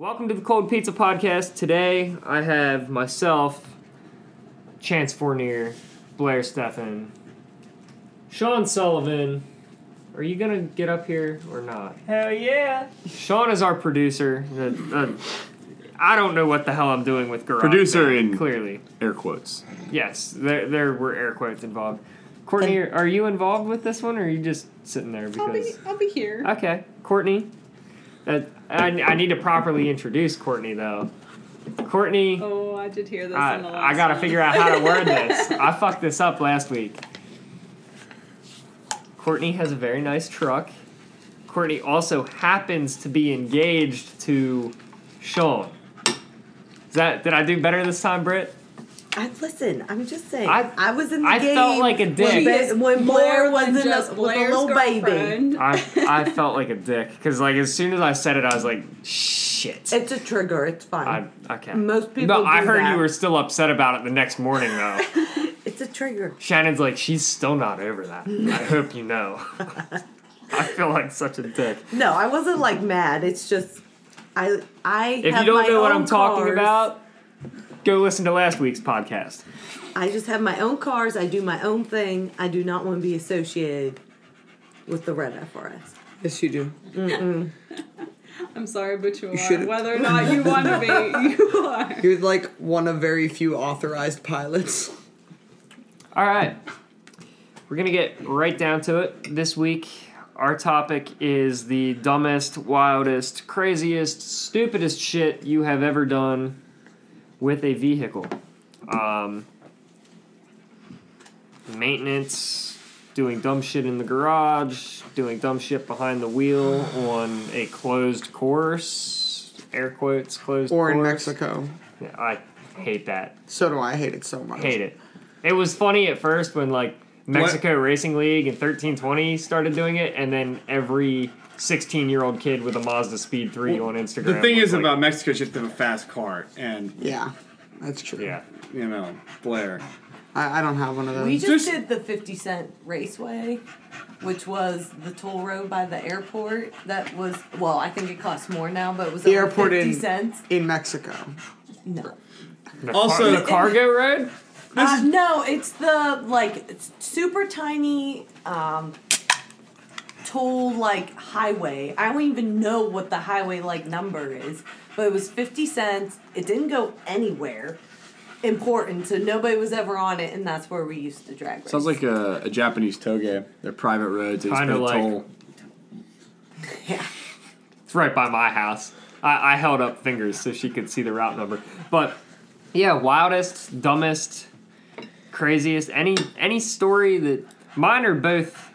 Welcome to the Cold Pizza Podcast. Today I have myself, Chance Fournier, Blair Steffen, Sean Sullivan. Are you gonna get up here or not? Hell yeah. Sean is our producer. Uh, uh, I don't know what the hell I'm doing with garage. Producer Band, in- clearly. air quotes. Yes, there there were air quotes involved. Courtney, are you involved with this one, or are you just sitting there because? I'll be I'll be here. Okay, Courtney. Uh, I, I need to properly introduce Courtney though. Courtney, Oh, I did hear this I, in the last I gotta one. figure out how to word this. I fucked this up last week. Courtney has a very nice truck. Courtney also happens to be engaged to Sean. Is that did I do better this time, Britt? I, listen, I'm just saying. I- I, was in the I game. felt like a dick. When, She is Ba- when more Blair was in just a, with a Blair's little baby. girlfriend. I I felt like a dick because like as soon as I said it, I was like, shit. It's a trigger. It's fine. I fine. okay. Most people No, I heard that. you were still upset about it the next morning though. it's a trigger. Shannon's like, she's still not over that. I hope you know. I feel like such a dick. No, I wasn't like mad. It's just I I. If have you don't my know what I'm talking about, go listen to last week's podcast. I just have my own cars. I do my own thing. I do not want to be associated with the red FRS. Yes, you do. I'm sorry, but you, are. should've- Whether or not you want to be, you are. You're like one of very few authorized pilots. All right. We're going to get right down to it. This week, our topic is the dumbest, wildest, craziest, stupidest shit you have ever done with a vehicle. Um, maintenance, doing dumb shit in the garage, doing dumb shit behind the wheel on a closed course, air quotes, closed Or in. Mexico. Yeah, I hate that. So do I. I hate it so much. Hate it. It was funny at first when like Mexico Racing League and 1320 started doing it, and then every 16 year old kid with a Mazda Speed 3 on Instagram. The thing is like, about Mexico, is you have to have a fast car, and Yeah, that's true. Yeah. you know, Blair. I, I don't have one of those. We just, Just- did the 50 cent raceway, which was the toll road by the airport. That was, well, I think it costs more now, but it was the over airport 50 in cents. in Mexico. No. the Also- car- the cargo road. Uh, no, it's the like it's super tiny um toll like highway. I don't even know what the highway like number is, but it was 50 cents. It didn't go anywhere important, so nobody was ever on it and that's where we used to drag race. Sounds like a, a Japanese touge. They're private roads. They just Kinda pay like- toll. yeah. It's right by my house. I, I held up fingers so she could see the route number. But yeah, wildest, dumbest, craziest. Any any story that mine are both.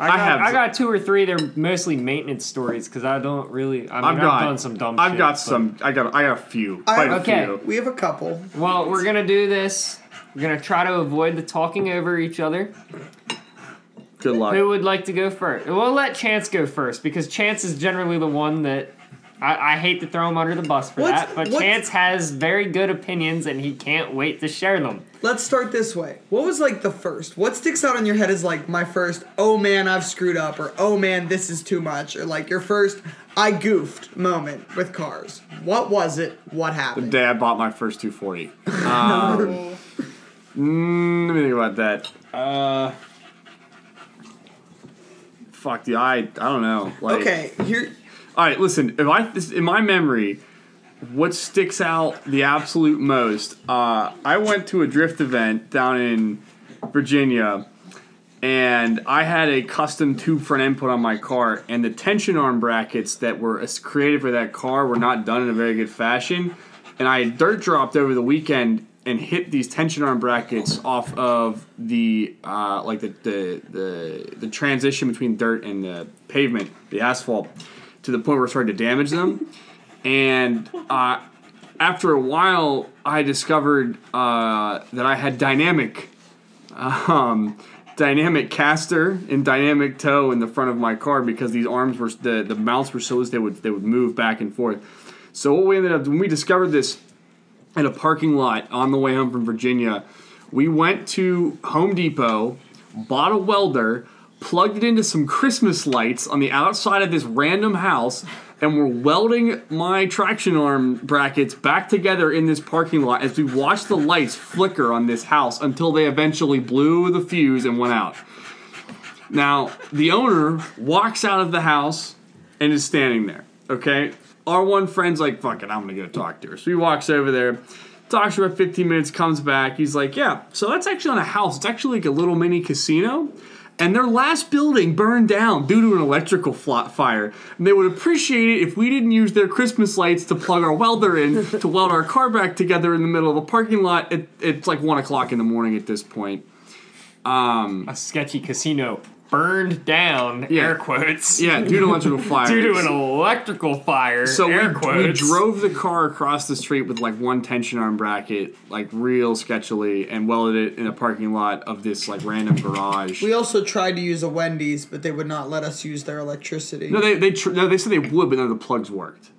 I, I have- I got two or three. They're mostly maintenance stories because I don't really. I mean, I've I've, got done some dumb. Stuff. I've shit, got some. I got. I got a few. I- Quite a okay. few. We have a couple. Well, we're gonna do this. We're gonna try to avoid the talking over each other. Good luck. Who would like to go first? We'll let Chance go first because Chance is generally the one that I, I hate to throw him under the bus for What's- that, but Chance has very good opinions and he can't wait to share them. Let's start this way. What was like the first? What sticks out on your head is like my first, oh man, I've screwed up, or oh man, this is too much, or like your first, I goofed moment with cars. What was it? What happened? the day I bought my first 240. Um, mm, let me think about that. Uh, fuck the I. I don't know. Like, Okay, here. All right, listen. If I this, in my memory, what sticks out the absolute most? Uh, I went to a drift event down in Virginia, and I had a custom tube front end put on my car, and the tension arm brackets that were created for that car were not done in a very good fashion. And I dirt dropped over the weekend and hit these tension arm brackets off of the uh, like the, the the the transition between dirt and the pavement, the asphalt, to the point where it started to damage them. And uh, after a while, I discovered uh, that I had dynamic um, dynamic caster and dynamic toe in the front of my car because these arms were the the mounts were so loose they would they would move back and forth. So what we ended up when we discovered this in a parking lot on the way home from Virginia, we went to Home Depot, bought a welder, plugged it into some Christmas lights on the outside of this random house, and were welding my traction arm brackets back together in this parking lot as we watched the lights flicker on this house until they eventually blew the fuse and went out. Now, the owner walks out of the house and is standing there. Okay? Our one friend's like, fuck it, I'm gonna go talk to her. So he walks over there, talks for 15 minutes, comes back. He's like, yeah, so that's actually on a house. It's actually like a little mini casino. And their last building burned down due to an electrical fla- fire. And they would appreciate it if we didn't use their Christmas lights to plug our welder in to weld our car back together in the middle of a parking lot. It, it's like 1 o'clock in the morning at this point. Um, A sketchy casino burned down, Yeah. air quotes. yeah, due to electrical fire. Due to an electrical fire, So air we, quotes. we drove the car across the street with like one tension arm bracket, like real sketchily, and welded it in a parking lot of this like random garage. We also tried to use a Wendy's, but they would not let us use their electricity. no, they they tr- no, they said they would, but none of the plugs worked.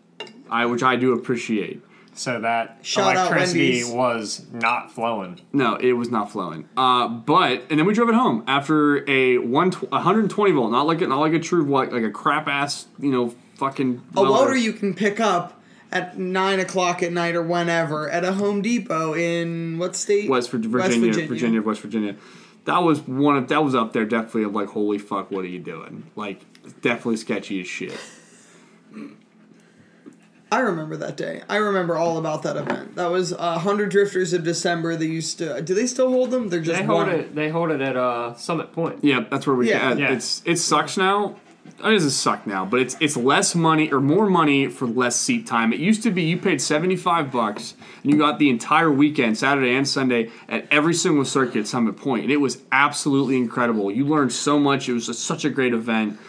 I which I do appreciate. So that Shout electricity was not flowing. No, it was not flowing. Uh, but and then we drove it home after a one tw- 120 volt, not like a, not like a true like like a crap ass you know fucking a welder. welder you can pick up at nine o'clock at night or whenever at a Home Depot in what state? West Vir- Virginia, Virginia, of West Virginia. That was one of that was up there definitely of like holy fuck, what are you doing? Like definitely sketchy as shit. I remember that day. I remember all about that event. That was uh, Hundred Drifters of December. They used to. Do they still hold them? They're just They hold one. it. They hold it at uh, Summit Point. Yeah, that's where we. Yeah. Yeah, Yeah. it's it sucks now. It doesn't suck now, but it's it's less money or more money for less seat time. It used to be you paid seventy five bucks and you got the entire weekend, Saturday and Sunday, at every single circuit at Summit Point, and it was absolutely incredible. You learned so much. It was just such a great event.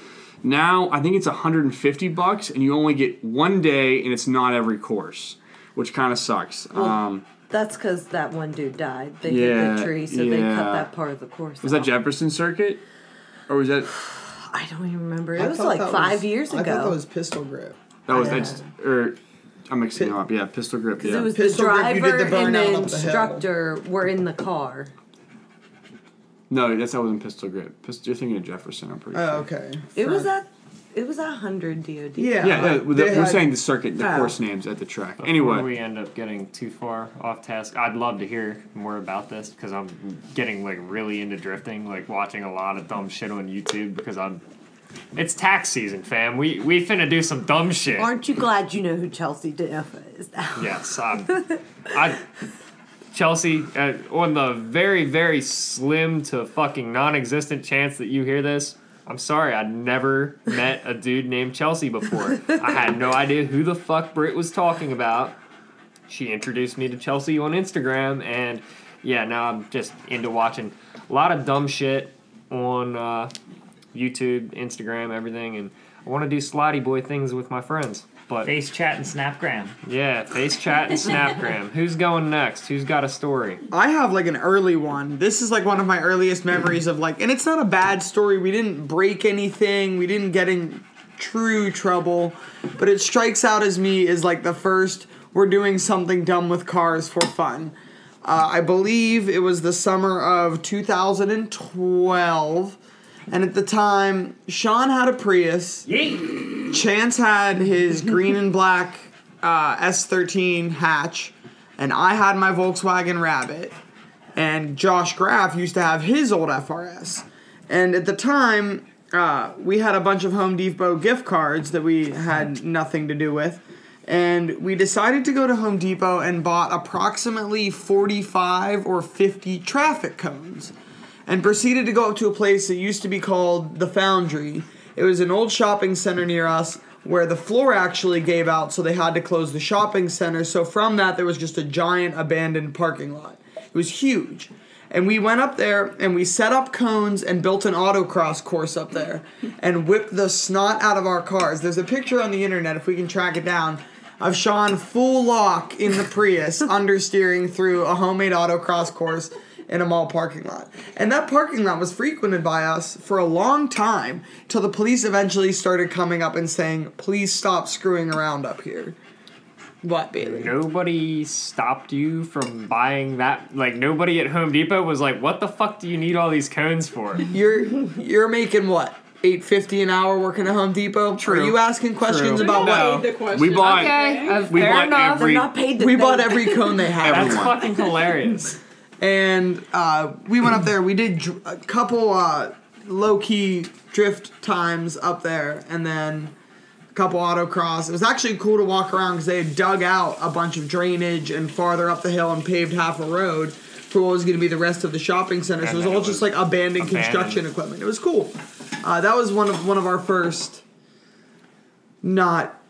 Now I think it's 150 bucks, and you only get one day, and it's not every course, which kind of sucks. um, That's because that one dude died. They hit the tree, so they cut that part of the course. was that. Jefferson Circuit, or was that I don't even remember. I It was like five was- years ago. I thought that was Pistol Grip. that was Yeah. that's or I'm mixing Pi- them up. Yeah, pistol grip. Yeah. it was Pistol the grip, driver the and the up the instructor were in the car. No, that's that wasn't pistol grip. Pist- you're thinking of Jefferson. I'm pretty Oh, sure. okay. It was From- at it was at hundred DOD. Yeah. Yeah, yeah like, we're, we're had- saying the circuit, the Oh. course names at the track. Before Anyway, we end up getting too far off task, I'd love to hear more about this because I'm getting like really into drifting, like watching a lot of dumb shit on YouTube because I'm. It's tax season, fam. We we finna do some dumb shit. Aren't you glad you know who Chelsea DeNofa is now? Yes, I'm, I. Chelsea, uh, on the very very slim to fucking non-existent chance that you hear this, I'm sorry, I'd never met a dude named Chelsea before. I had no idea who the fuck Britt was talking about. She introduced me to Chelsea on Instagram, and yeah, now I'm just into watching a lot of dumb shit on uh, YouTube, Instagram, everything, and I want to do slidey boy things with my friends. But Face chat and Snapgram. yeah, face chat and Snapgram. Who's going next? Who's got a story? I have like an early one. This is like one of my earliest memories of like, and it's not a bad story. We didn't break anything. We didn't get in true trouble, but it strikes out as me as like the first we're doing something dumb with cars for fun. Uh, I believe it was the summer of 2012, and at the time, Sean had a Prius. Yeet! Chance had his green and black uh, S13 hatch, and I had my Volkswagen Rabbit. And Josh Graff used to have his old FRS. And at the time, uh, we had a bunch of Home Depot gift cards that we had nothing to do with. And we decided to go to Home Depot and bought approximately 45 or 50 traffic cones and proceeded to go up to a place that used to be called the Foundry. It was an old shopping center near us where the floor actually gave out, so they had to close the shopping center. So from that, there was just a giant abandoned parking lot. It was huge. And we went up there and we set up cones and built an autocross course up there and whipped the snot out of our cars. There's a picture on the internet, if we can track it down, of Sean full lock in the Prius, understeering through a homemade autocross course in a mall parking lot. And that parking lot was frequented by us for a long time till the police eventually started coming up and saying, please stop screwing around up here. What, Bailey? Nobody stopped you from buying that. Like nobody at Home Depot was like, "What the fuck do you need all these cones for?" You're you're making what? Eight fifty an hour working at Home Depot. True. Are you asking questions True. about No. what? The question. We bought. Okay, We fair bought enough. every- They're not paid. To, We bought every cone they had. That's fucking hilarious. And uh, we went up there. We did dr- a couple uh, low key drift times up there, and then a couple autocross. It was actually cool to walk around because they had dug out a bunch of drainage and farther up the hill and paved half a road for what was going to be the rest of the shopping center. So it was all just like abandoned, abandoned. construction equipment. It was cool. Uh, that was one of one of our first. Not,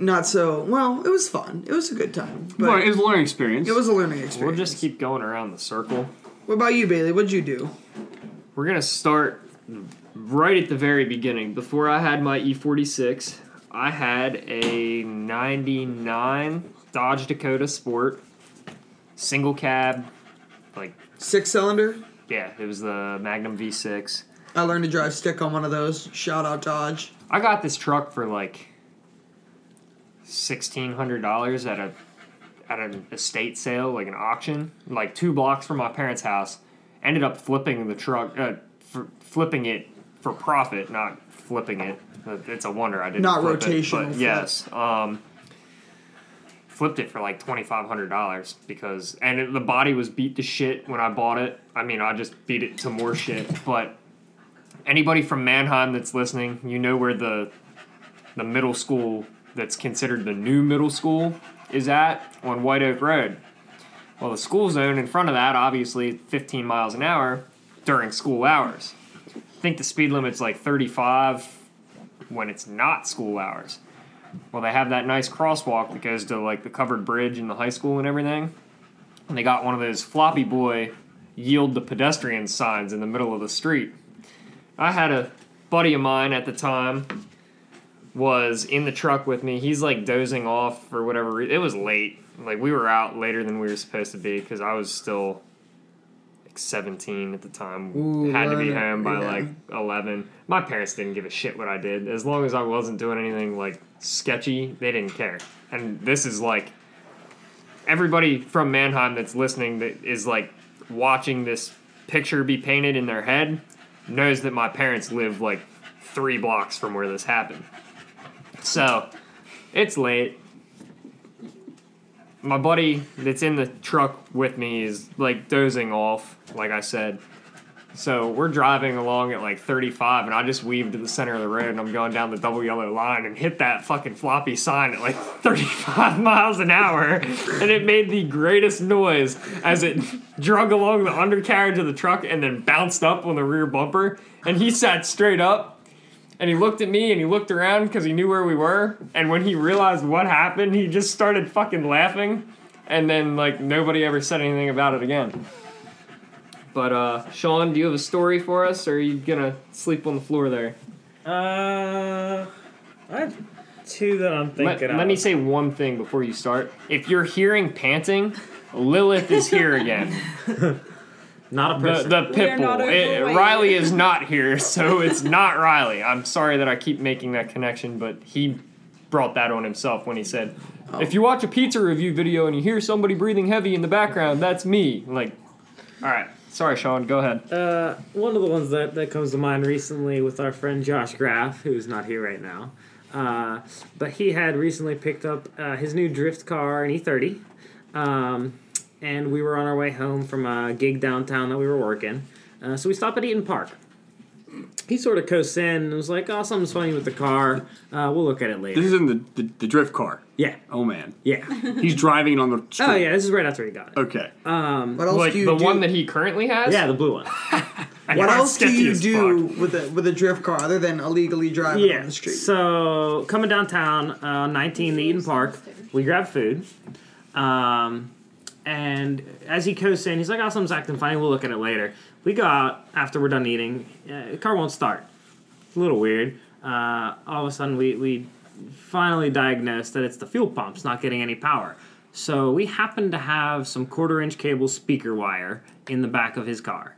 not so well. It was fun. It was a good time. But Well, it was a learning experience. it was a learning experience. We'll just keep going around the circle. What about you, Bailey? What'd you do? We're gonna start right at the very beginning. Before I had my E46, I had a '99 Dodge Dakota Sport, single cab, like Six cylinder. yeah, it was the Magnum V6. I learned to drive stick on one of those. Shout out Dodge. I got this truck for like sixteen hundred dollars at a at an estate sale, like an auction, like two blocks from my parents' house. Ended up flipping the truck, uh, flipping it for profit, not flipping it. It's a wonder I didn't. Not flip it, yes. Um, flipped it for like twenty five hundred dollars because, and it, the body was beat to shit when I bought it. I mean, I just beat it to more shit, but anybody from Manheim that's listening, you know where the the middle school that's considered the new middle school is at on White Oak Road. Well, the school zone in front of that, obviously 15 miles an hour during school hours. I think the speed limit's like 35 when it's not school hours. Well, they have that nice crosswalk that goes to like the covered bridge in the high school and everything. And they got one of those floppy boy yield the pedestrian signs in the middle of the street. I had a buddy of mine at the time was in the truck with me. He's like dozing off for whatever reason. It was late. Like we were out later than we were supposed to be because I was still like 17 at the time. Ooh, Had to be home by yeah. like 11. My parents didn't give a shit what I did. As long as I wasn't doing anything like sketchy, they didn't care. And this is like everybody from Manheim that's listening that is like watching this picture be painted in their head knows that my parents live like three blocks from where this happened. So it's late. My buddy that's in the truck with me is like dozing off, like I said. So we're driving along at like 35, and I just weaved to the center of the road, and I'm going down the double yellow line and hit that fucking floppy sign at like 35 miles an hour, and it made the greatest noise as it drug along the undercarriage of the truck and then bounced up on the rear bumper. And he sat straight up, and he looked at me and he looked around because he knew where we were. And when he realized what happened, he just started fucking laughing. And then, like, nobody ever said anything about it again. But, uh, Sean, do you have a story for us, or are you gonna sleep on the floor there? Uh, I have two that I'm Let, thinking of. let me say one thing before you start. If you're hearing panting, Lilith is here again. Not a The, person. the We pit bull. It- Riley is not here, so it's not Riley. I'm sorry that I keep making that connection, but he brought that on himself when he said, "If you watch a pizza review video and you hear somebody breathing heavy in the background, that's me." Like, all right, sorry, Sean. Go ahead. Uh, one of the ones that, that comes to mind recently with our friend Josh Graff, who's not here right now. Uh, but he had recently picked up uh, his new drift car, an E30. Um, and we were on our way home from a gig downtown that we were working. Uh, so we stopped at Eaton Park. He sort of coasts in and was like, oh, something's funny with the car. Uh, we'll look at it later. This is in the, the, the drift car. yeah, Oh man, yeah. he's driving it on the street. oh, yeah, this is right after he got it. Okay. Um, What else Like do you the do? one that he currently has. yeah, the blue one. what else do you as do with a with a drift car other than illegally driving Yeah. on the street? So coming downtown, uh, 19 to Eden Park, we grabbed food. Um, and as he coasts in, he's like, "Oh, something's acting funny. We'll look at it later." We go out after we're done eating. Uh, the car won't start. It's a little weird. Uh, all of a sudden, we we finally diagnosed that it's the fuel pumps not getting any power. So we happen to have some quarter inch cable speaker wire in the back of his car.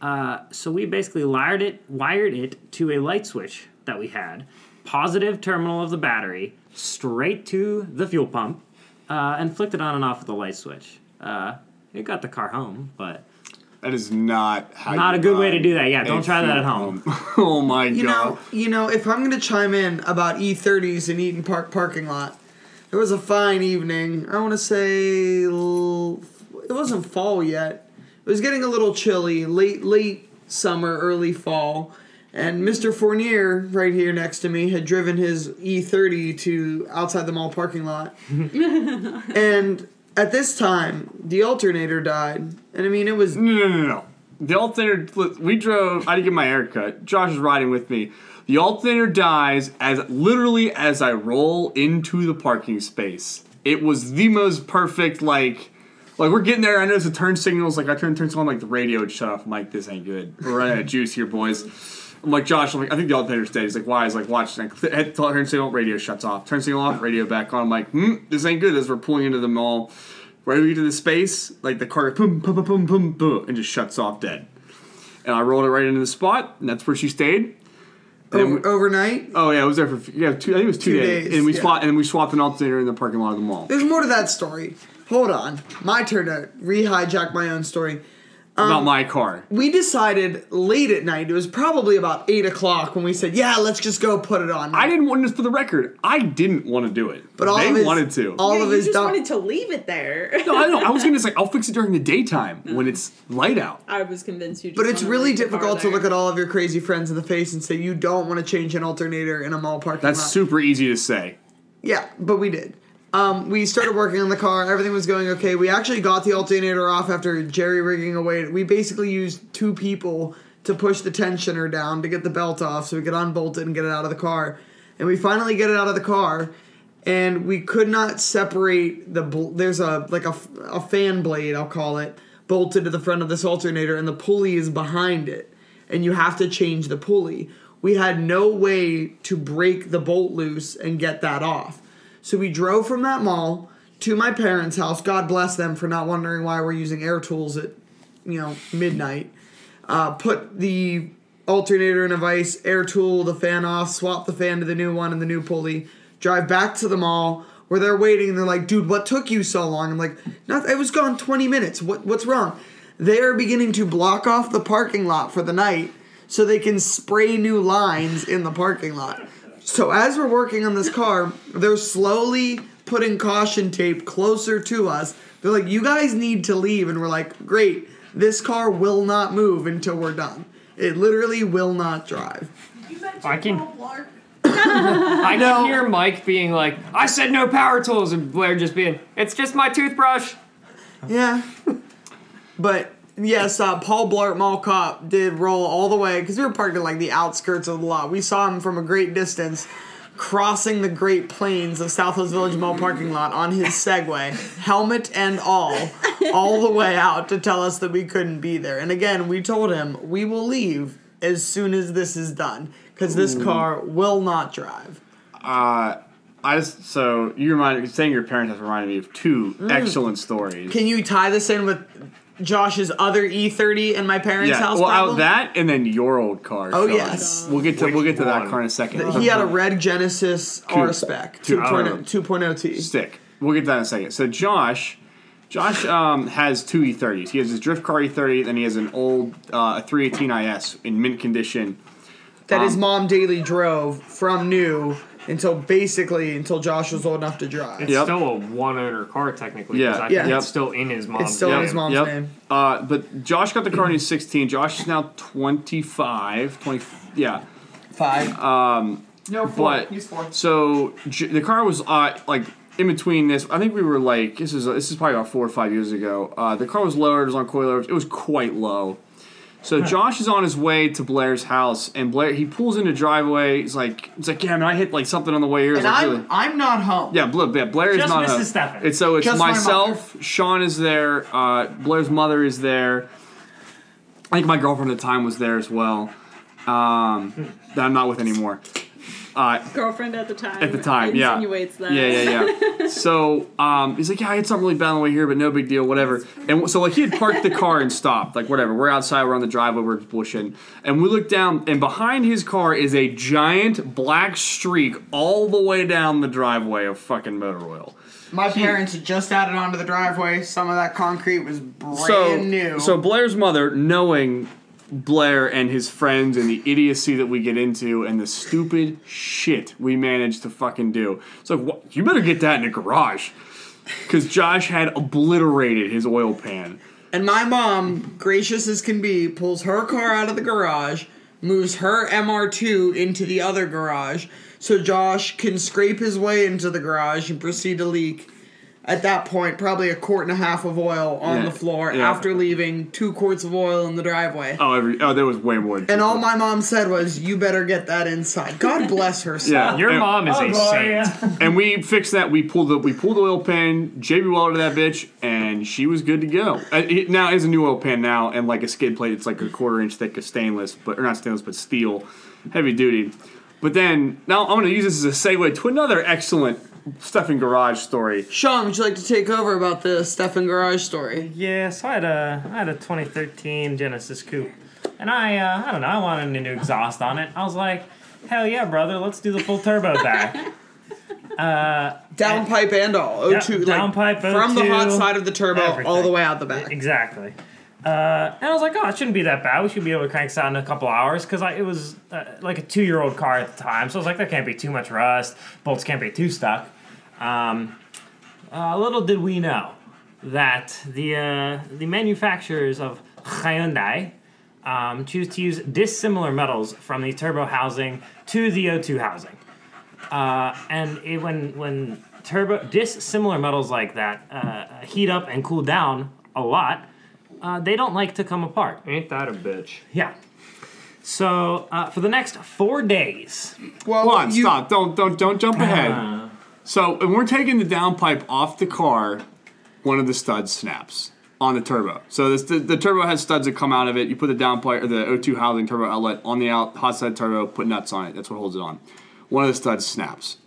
Uh, so we basically wired it, wired it to a light switch that we had, positive terminal of the battery, straight to the fuel pump, uh, and flicked it on and off with a light switch. Uh, it got the car home, but That is not how Not you a good way to do that. Yeah, don't try that at fuel home. oh my You god. You know, you know, if I'm gonna chime in about E30s in Eaton Park parking lot, it was a fine evening. I want to say it wasn't fall yet. It was getting a little chilly, late late summer, early fall, and Mr. Fournier, right here next to me, had driven his E30 to outside the mall parking lot, and at this time the alternator died, and I mean it was No, no, no, no. The alternator. We drove. I didn't get my haircut. Josh is riding with me. The alternator dies as literally as I roll into the parking space. It was the most perfect. Like, like we're getting there. I notice the turn signals. Like I turn turn on like the radio shut off. I'm like, this ain't good. We're running out of juice here, boys. I'm like Josh. I'm like, I think the alternator's dead. He's like, why? He's like, watch. Like, turn signal, radio shuts off. Turn signal off, radio back on. I'm like, hmm, this ain't good. As we're pulling into the mall. Right we get to the space, like the car boom, boom, boom, boom, boom, boom, and just shuts off dead. And I rolled it right into the spot, and that's where she stayed. Over, we- overnight. oh yeah, I was there for yeah two. I think it was two, Two days. days, and we yeah. swapped and we swapped an alternator in the parking lot of the mall. There's more to that story. Hold on, my turn to re-hijack my own story. About um, my car. We decided late at night. It was probably about eight o'clock when we said, "Yeah, let's just go put it on." I didn't want this for the record. I didn't want to do it, but all they of his, wanted to. All yeah, of you his just dumb. wanted to leave it there. no, I know. I was gonna say I'll fix it during the daytime when it's light out. I was convinced you. Just but it's really leave difficult to look at all of your crazy friends in the face and say you don't want to change an alternator in a mall parking That's lot. super easy to say. Yeah, but we did. Um, we started working on the car. Everything was going okay. We actually got the alternator off after jerry rigging away. We basically used two people to push the tensioner down to get the belt off so we could unbolt it and get it out of the car. And we finally get it out of the car, and we could not separate the. Bl- there's a like a fan blade, I'll call it, bolted to the front of this alternator, and the pulley is behind it, and you have to change the pulley. We had no way to break the bolt loose and get that off. So we drove from that mall to my parents' house. God bless them for not wondering why we're using air tools at, you know, midnight. Uh, put the alternator in a vise, air tool the fan off, swap the fan to the new one and the new pulley. Drive back to the mall where they're waiting and they're like, "Dude, what took you so long?" I'm like, "Nothing. It was gone 20 minutes. What what's wrong?" They're beginning to block off the parking lot for the night so they can spray new lines in the parking lot. So as we're working on this car, they're slowly putting caution tape closer to us. They're like, "You guys need to leave," and we're like, "Great, this car will not move until we're done. It literally will not drive." You I can- Paul Blart. I can hear Mike being like, "I said no power tools," and Blair just being, "It's just my toothbrush." Yeah, but yes, uh, Paul Blart Mall Cop did roll all the way because we were parked at like the outskirts of the lot. We saw him from a great distance. Crossing the Great Plains of South Hills Village Mall parking lot on his Segway, helmet and all, all the way out to tell us that we couldn't be there. And again, we told him we will leave as soon as this is done because this car will not drive. Uh, I just so you remind saying your parents has reminded me of two excellent stories. Can you tie this in with Josh's other E30 in my parents' yeah, house well, problem? out that and then your old car. Oh, Sean. yes. we'll get to we'll get to that car in a second. He had a red Genesis R spec two- 2.0 2.0 T. stick. We'll get to that in a second. So Josh, Josh um, has two E30s. He has his drift car E30, then he has an old uh, 318 IS in mint condition. that his Um, mom daily drove from new until basically until Josh was old enough to drive. It's Yep. still a one owner car technically. 'cause Yeah. I Yeah. think Yep. it's still in his mom's. It's still in name. his mom's Yep. name. Uh, but Josh got the car when he was 16. Josh is now 25. 20, yeah. Five. Um, no, four. but He's four. so J- the car was uh, like in between this. I think we were like this is this is probably about four or five years ago. Uh, the car was lowered. It was on coilovers. It was quite low. So Josh is on his way to Blair's house, and Blair he pulls into the driveway. He's like, he's like, yeah, man, I hit like something on the way here. And like, I'm really- I'm not home. yeah, Blair, yeah, Blair is Just not. Mrs. Stefan. It's so it's Just my myself. Sean is there. Uh, Blair's mother is there. I think my girlfriend at the time was there as well. Um, that I'm not with anymore. Uh, Girlfriend at the time. at the time, yeah. Insinuates that. Yeah, yeah, yeah. so um, he's like, yeah, I had something really bad on the way here, but no big deal, whatever. And so like he had parked the car and stopped, like whatever. We're outside, we're on the driveway, we're bushing, and we look down, and behind his car is a giant black streak all the way down the driveway of fucking motor oil. My parents had just added onto the driveway. Some of that concrete was brand so, new. So Blair's mother, knowing Blair and his friends and the idiocy that we get into and the stupid shit we manage to fucking do, it's like, you better get that in the garage. Because Josh had obliterated his oil pan. And my mom, gracious as can be, pulls her car out of the garage, moves her MR2 into the other garage, so Josh can scrape his way into the garage and proceed to leak. At that point, probably a quart and a half of oil on Yeah, the floor yeah. after leaving two quarts of oil in the driveway. Oh, every oh, there was way more. And all quarts. my mom said was, "You better get that inside." God bless her. son. yeah, Your and, mom is Oh, a boy, saint. yeah. and we fixed that. We pulled the we pulled the oil pan. JB welded that bitch, and she was good to go. Uh, it, now it's a new oil pan now, and like a skid plate. It's like a quarter inch thick of stainless, but or not stainless, but steel, heavy duty. But then now I'm going to use this as a segue to another excellent stuff in garage story. Sean, would you like to take over about the Stefan Garage story? Yeah, so I had a I had a 2013 Genesis coupe, and I uh, I don't know I wanted a new exhaust on it. I was like, hell yeah, brother, let's do the full turbo back. Downpipe and all. Yeah, O2, downpipe, like, from the hot side of the turbo all the way out the back. exactly. Uh, and I was like, oh, it shouldn't be that bad. We should be able to crank this out in a couple hours because it was uh, like a two year old car at the time. So I was like, there can't be too much rust. Bolts can't be too stuck. Um, uh, little did we know that the uh, the manufacturers of Hyundai um, choose to use dissimilar metals from the turbo housing to the O2 housing. Uh, and it, when when turbo dissimilar metals like that uh, heat up and cool down a lot, uh, they don't like to come apart. Ain't that a bitch? Yeah. So uh, for the next four days, Well, Hold on, you- stop! Don't don't don't jump ahead. So when we're taking the downpipe off the car, one of the studs snaps on the turbo. So this, the, the turbo has studs that come out of it. You put the downpipe or the O2 housing turbo outlet on the out hot side turbo, put nuts on it. That's what holds it on. One of the studs snaps.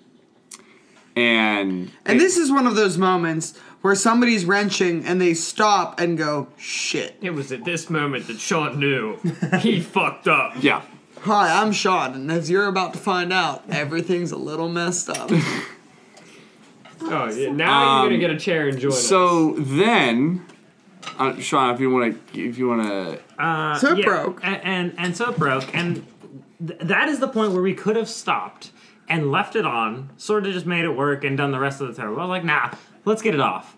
And And this is one of those moments where somebody's wrenching and they stop and go, shit. It was at this moment that Sean knew he fucked up. yeah. Hi, I'm Sean, and as you're about to find out, everything's a little messed up. Oh, yeah. Now you're gonna get a chair and join us. So then, uh, Sean, if you want to, if you want to, uh, So it yeah, broke. a- and, and so it broke, and th- that is the point where we could have stopped and left it on, sort of just made it work and done the rest of the tour. I was like, nah, let's get it off.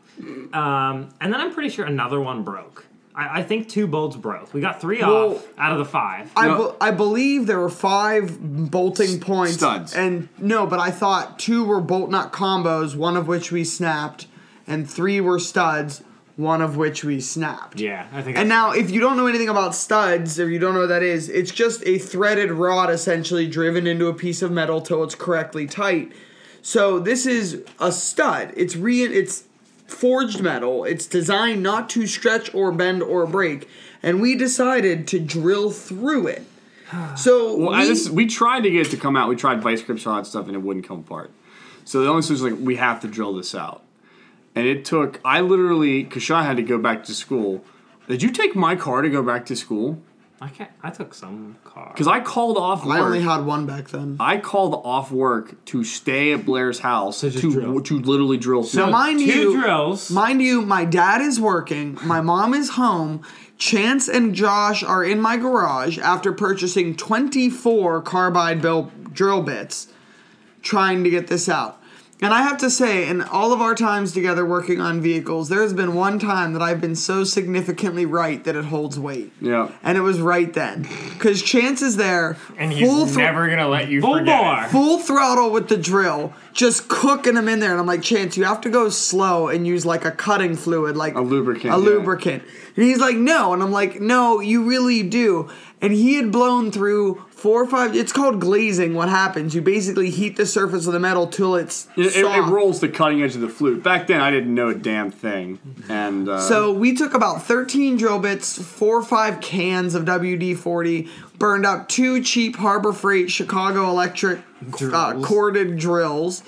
Um, and then I'm pretty sure another one broke. I, I think two bolts broke. We got three Well, off out of the five. I, No. be- I believe there were five bolting points. studs. And no, but I thought two were bolt nut combos, one of which we snapped, and three were studs, one of which we snapped. yeah, I think. And I- now, if you don't know anything about studs, or you don't know what that is, it's just a threaded rod essentially driven into a piece of metal till it's correctly tight. So this is a stud. It's re it's forged metal. It's designed not to stretch or bend or break, and we decided to drill through it. So well, we, I, this, we tried to get it to come out. We tried vice grips and all that stuff, and it wouldn't come apart. So the only solution was like we have to drill this out, and it took. I literally, Kasha had to go back to school. Did you take my car to go back to school? I can't. I took some car. Because I called off work. I only had one back then. I called off work to stay at Blair's house to to, to literally drill. So through. mind two you, drills. Mind you, my dad is working, my mom is home, Chance and Josh are in my garage after purchasing 24 carbide bill drill bits trying to get this out. And I have to say, in all of our times together working on vehicles, there has been one time that I've been so significantly right that it holds weight. Yeah. And it was right then. Because Chance is there, and he's full never gonna let you Full forget. bar. full throttle with the drill, just cooking them in there. And I'm like, Chance, you have to go slow and use like a cutting fluid, like A lubricant, A yeah. lubricant. And he's like, no. And I'm like, no, you really do. And he had blown through four or five. It's called glazing. What happens? You basically heat the surface of the metal till it's It, it, it rolls the cutting edge of the flute. Back then, I didn't know a damn thing, and uh, So we took about 13 drill bits, four or five cans of WD 40, burned out two cheap Harbor Freight Chicago Electric uh, corded drills,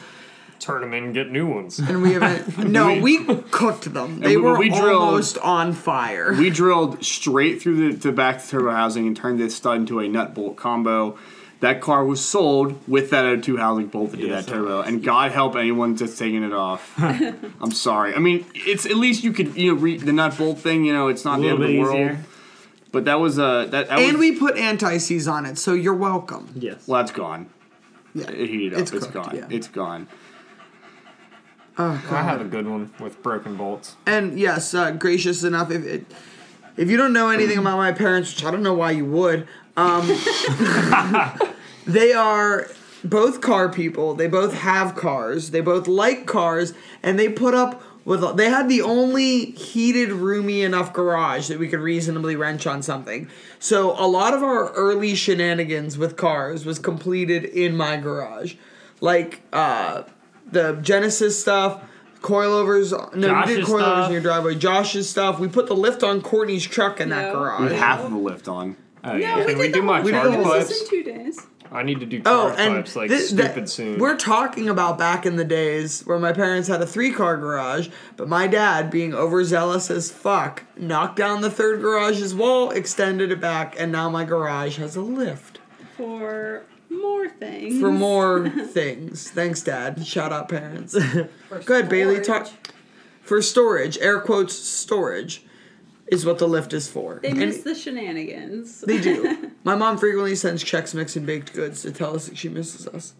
Turn them in and get new ones. and we haven't. no, we cooked them. They we- were we drilled- almost on fire. we drilled straight through the, the back to turbo housing and turned this stud into a nut bolt combo. That car was sold with that O2 housing bolted to Yes, that it turbo, and God help anyone that's taking it off. I'm sorry. I mean, it's at least you could you know re- the nut bolt thing. You know, it's A not the end of bit the world. easier. But that was uh that, that and was, we put anti seize on it, so you're welcome. Yes. well that's gone. Yeah, It heated up. It's it's cooked, gone. yeah. It's gone. Oh, I have a good one with broken bolts. And yes, uh, gracious enough, if it, if you don't know anything about my parents, which I don't know why you would, um, they are both car people. They both have cars. They both like cars, and they put up with. They had the only heated, roomy enough garage that we could reasonably wrench on something. So a lot of our early shenanigans with cars was completed in my garage, like uh, the Genesis stuff. Coilovers, no, we did Josh's coilovers stuff. in your driveway. Josh's stuff. We put the lift on Courtney's truck in that Yeah. garage. With half of the lift on. Oh, No, yeah. we Can did we the do my whole We did the charge whole- pipes? in two days. I need to do Oh, charge and pipes like thi- stupid that- soon. We're talking about back in the days where my parents had a three car garage, but my dad, being overzealous as fuck, knocked down the third garage's wall, extended it back, and now my garage has a lift For more things. for more things. Thanks, Dad. Shout out, parents. Go ahead, Bailey. Talk for storage. Air quotes storage is what the lift is for. They And- miss the shenanigans. They do. My mom frequently sends checks mixing baked goods to tell us that she misses us.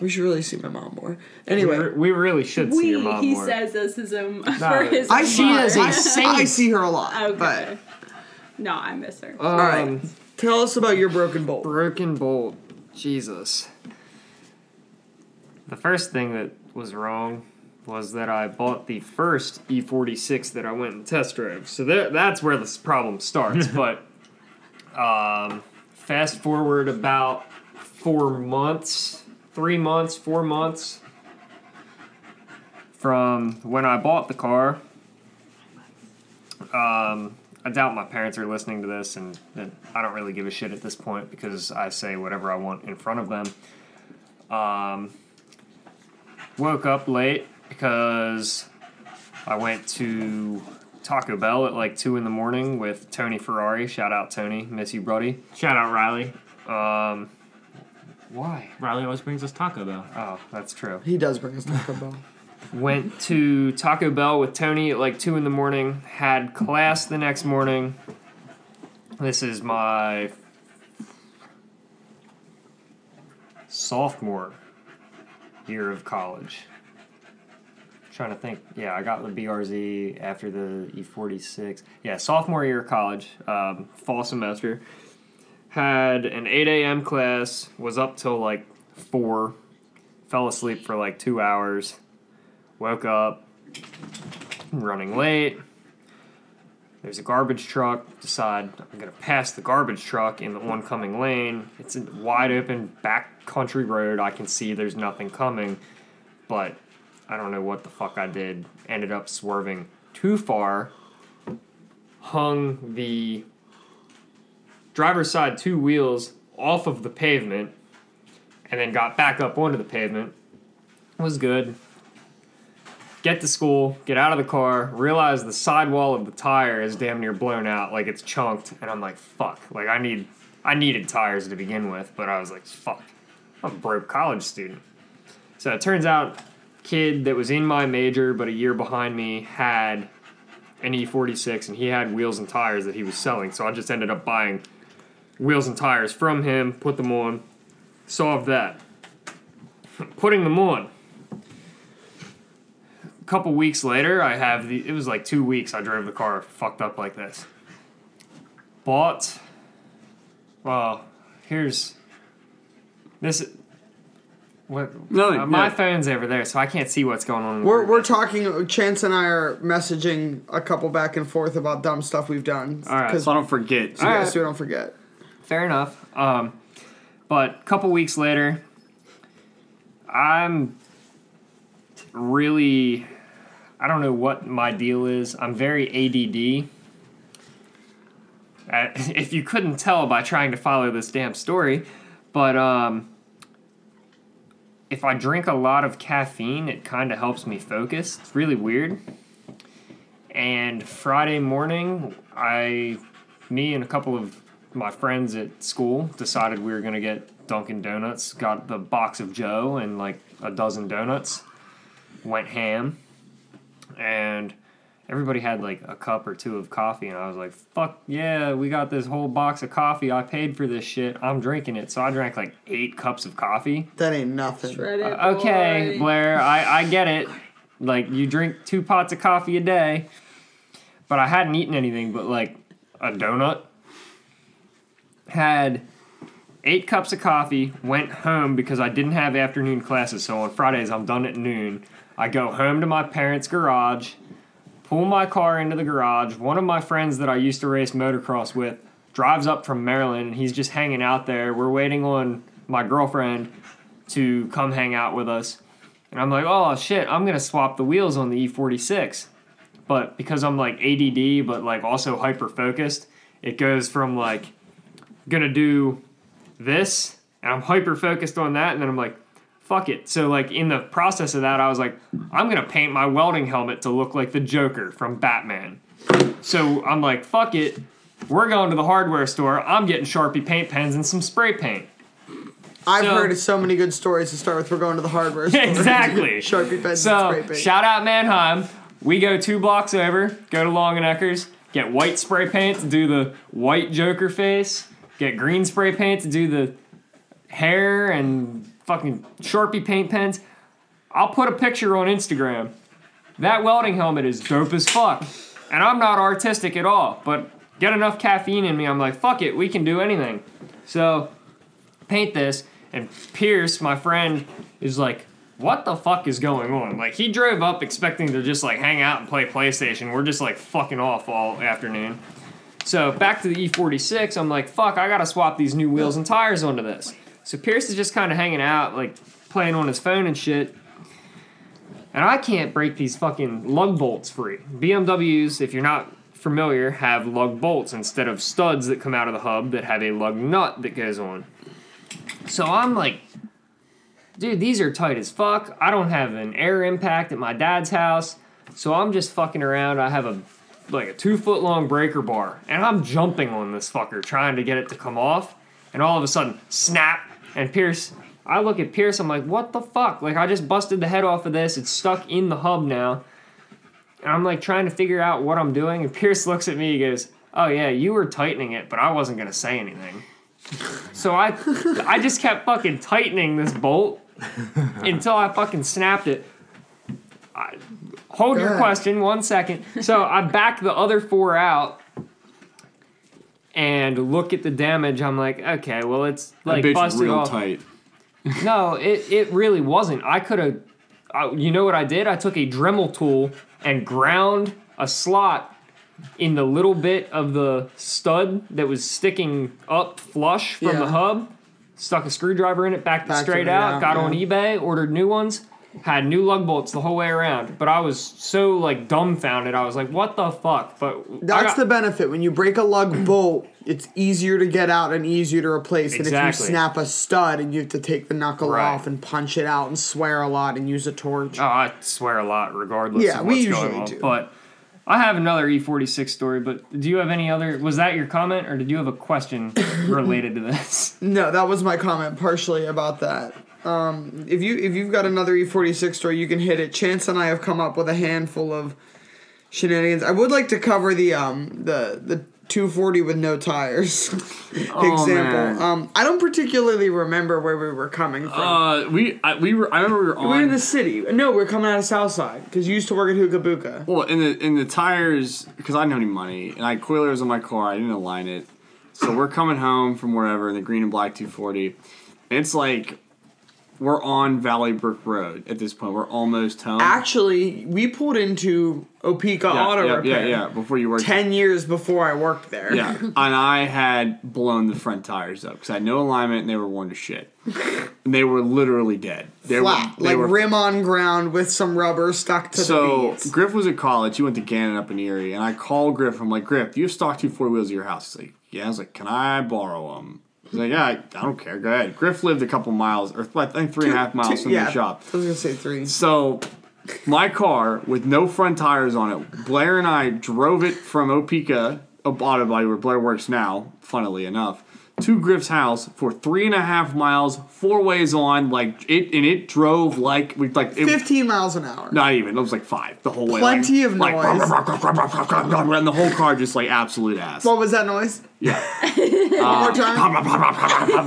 We should really see my mom more. Anyway, we, we really should see we, your mom he more. says as his own for his. I see mother. as a I, saint. I see her a lot. Okay. But No, I miss her. um, all right, tell us about your broken bolt. Broken bolt. Jesus. The first thing that was wrong was that I bought the first E46 that I went and test drove. So there, that's where this problem starts. but um, fast forward about four months, three months, four months from when I bought the car. Um, I doubt my parents are listening to this, and that I don't really give a shit at this point because I say whatever I want in front of them. Um, woke up late because I went to Taco Bell at like two in the morning with Tony Ferrari. Shout out Tony, miss you, buddy. Shout out Riley. Um, why? Riley always brings us Taco Bell. Oh, that's true. He does bring us Taco Bell. Went to Taco Bell with Tony at like two in the morning. Had class the next morning. This is my sophomore year of college. Trying to think. Yeah, I got the BRZ after the E46. Yeah, sophomore year of college, um, fall semester. Had an 8 a.m. class, was up till like 4. Fell asleep for like two hours. Woke up, running late. There's a garbage truck. Decide I'm gonna pass the garbage truck in the oncoming lane. It's a wide open back country road. I can see there's nothing coming, but I don't know what the fuck I did. Ended up swerving too far. Hung the driver's side two wheels off of the pavement, and then got back up onto the pavement. Was good get to school, get out of the car, realize the sidewall of the tire is damn near blown out, like it's chunked, and I'm like, fuck. Like I need I needed tires to begin with, but I was like, fuck. I'm a broke college student. So it turns out kid that was in my major but a year behind me had an E46 and he had wheels and tires that he was selling. So I just ended up buying wheels and tires from him, put them on, solved that. Putting them on a couple weeks later, I have the. It was like two weeks. I drove the car fucked up like this. Bought. Well, here's. This. What? No, uh, my yeah. phone's over there, so I can't see what's going on. We're, we're talking. Chance and I are messaging a couple back and forth about dumb stuff we've done. All right. 'cause- So I don't forget. so, All yeah, right. so we don't forget. fair enough. Um, but a couple weeks later, I'm really, I don't know what my deal is. I'm very ADD. Uh, if you couldn't tell by trying to follow this damn story, but um, if I drink a lot of caffeine, it kind of helps me focus. It's really weird. And Friday morning, I, me and a couple of my friends at school decided we were gonna get Dunkin' Donuts. Got the box of Joe and like a dozen donuts. Went ham, and everybody had like a cup or two of coffee, and I was like, "Fuck yeah, we got this whole box of coffee. I paid for this shit. I'm drinking it." So I drank like eight cups of coffee. That ain't nothing. Shred it, Uh, okay, boy. Blair, I, I get it. Like, you drink two pots of coffee a day, but I hadn't eaten anything but like a donut. Had eight cups of coffee, went home because I didn't have afternoon classes. So on Fridays, I'm done at noon. I go home to my parents' garage, pull my car into the garage. One of my friends that I used to race motocross with drives up from Maryland and he's just hanging out there. We're waiting on my girlfriend to come hang out with us. And I'm like, oh shit, I'm gonna swap the wheels on the E46. But because I'm like ADD, but like also hyper focused, it goes from like gonna do this, and I'm hyper focused on that, and then I'm like, fuck it. So like in the process of that, I was like, I'm gonna paint my welding helmet to look like the Joker from Batman. So I'm like, fuck it. We're going to the hardware store. I'm getting Sharpie paint pens and some spray paint. I've So- heard so many good stories to start with. We're going to the hardware store. exactly. Sharpie pens and spray So paint. shout out Manheim. We go two blocks over, go to Long and Eckers, get white spray paint to do the white Joker face, get green spray paint to do the hair and fucking Sharpie paint pens. I'll put a picture on Instagram. That welding helmet is dope as fuck. And I'm not artistic at all, but get enough caffeine in me, I'm like, fuck it, we can do anything. So paint this, and Pierce, my friend, is like, what the fuck is going on? Like, he drove up expecting to just like hang out and play PlayStation. We're just like fucking off all afternoon. So back to the E46, I'm like, fuck, I gotta swap these new wheels and tires onto this. So Pierce is just kind of hanging out, like playing on his phone and shit. And I can't break these fucking lug bolts free. BMWs, if you're not familiar, have lug bolts instead of studs that come out of the hub that have a lug nut that goes on. So I'm like, dude, these are tight as fuck. I don't have an air impact at my dad's house. So I'm just fucking around. I have a like a two foot long breaker bar, and I'm jumping on this fucker trying to get it to come off. And all of a sudden, snap! And Pierce, I look at Pierce, I'm like, what the fuck? Like, I just busted the head off of this. It's stuck in the hub now. And I'm like trying to figure out what I'm doing. And Pierce looks at me, he goes, oh yeah, you were tightening it, but I wasn't gonna say anything. So I, I just kept fucking tightening this bolt until I fucking snapped it. I, hold your question one second. So I back the other four out and look at the damage. I'm like, okay, well it's like that bitch busted real off. tight. No, it, it really wasn't. I could have. You know what I did? I took a Dremel tool and ground a slot in the little bit of the stud that was sticking up flush from the hub. Stuck a screwdriver in it, backed it Backed straight it out, out, got on eBay, ordered new ones, had new lug bolts the whole way around. But I was so like dumbfounded. I was like, what the fuck? But That's got- the benefit. When you break a lug bolt, it's easier to get out and easier to replace than if you snap a stud and you have to take the knuckle Right. off and punch it out and swear a lot and use a torch. Oh, I swear a lot, regardless Yeah, of we usually do. But I have another E46 story. But do you have any other? Was that your comment, or did you have a question related to this? No, that was my comment partially about that. Um, if you if you've got another E46 story, you can hit it. Chance and I have come up with a handful of shenanigans. I would like to cover the um the the 240 with no tires example. man. Um, I don't particularly remember where we were coming from. Uh, we I, we were I remember we were on. we were in the city. No, we are coming out of Southside because you used to work at Hookah Buka. Well, in the in the tires because I didn't have any money and I had coilers on my car. I didn't align it, so we're coming home from wherever in the green and black 240. And it's like we're on Valley Brook Road at this point. We're almost home. Actually, we pulled into Opeka yeah, Auto yeah, Repair. yeah, yeah. Before you worked. Ten years before I worked there. Yeah, and I had blown the front tires up because I had no alignment and they were worn to shit. and they were literally dead. They Flat, were, they like were, rim on ground with some rubber stuck to the So. Griff was at college. He went to Gannon up in Erie, and I called Griff. I'm like, Griff, do you have stock two four wheels at your house? He's like, Yeah. I was like, Can I borrow them? He's like, Yeah, I, I don't care. Go ahead. Griff lived a couple miles, or I think three and a half miles from yeah, the shop. I was gonna say three. So my car with no front tires on it, Blair and I drove it from Opeka, Auto Body, where Blair works now, funnily enough, to Griff's house for three and a half miles, four ways on, like it, and it drove like we like it, Fifteen miles an hour. not even. It was like five the whole way. Plenty like, of like, noise. and the whole car just like absolute ass. What was that noise? Yeah. One more time.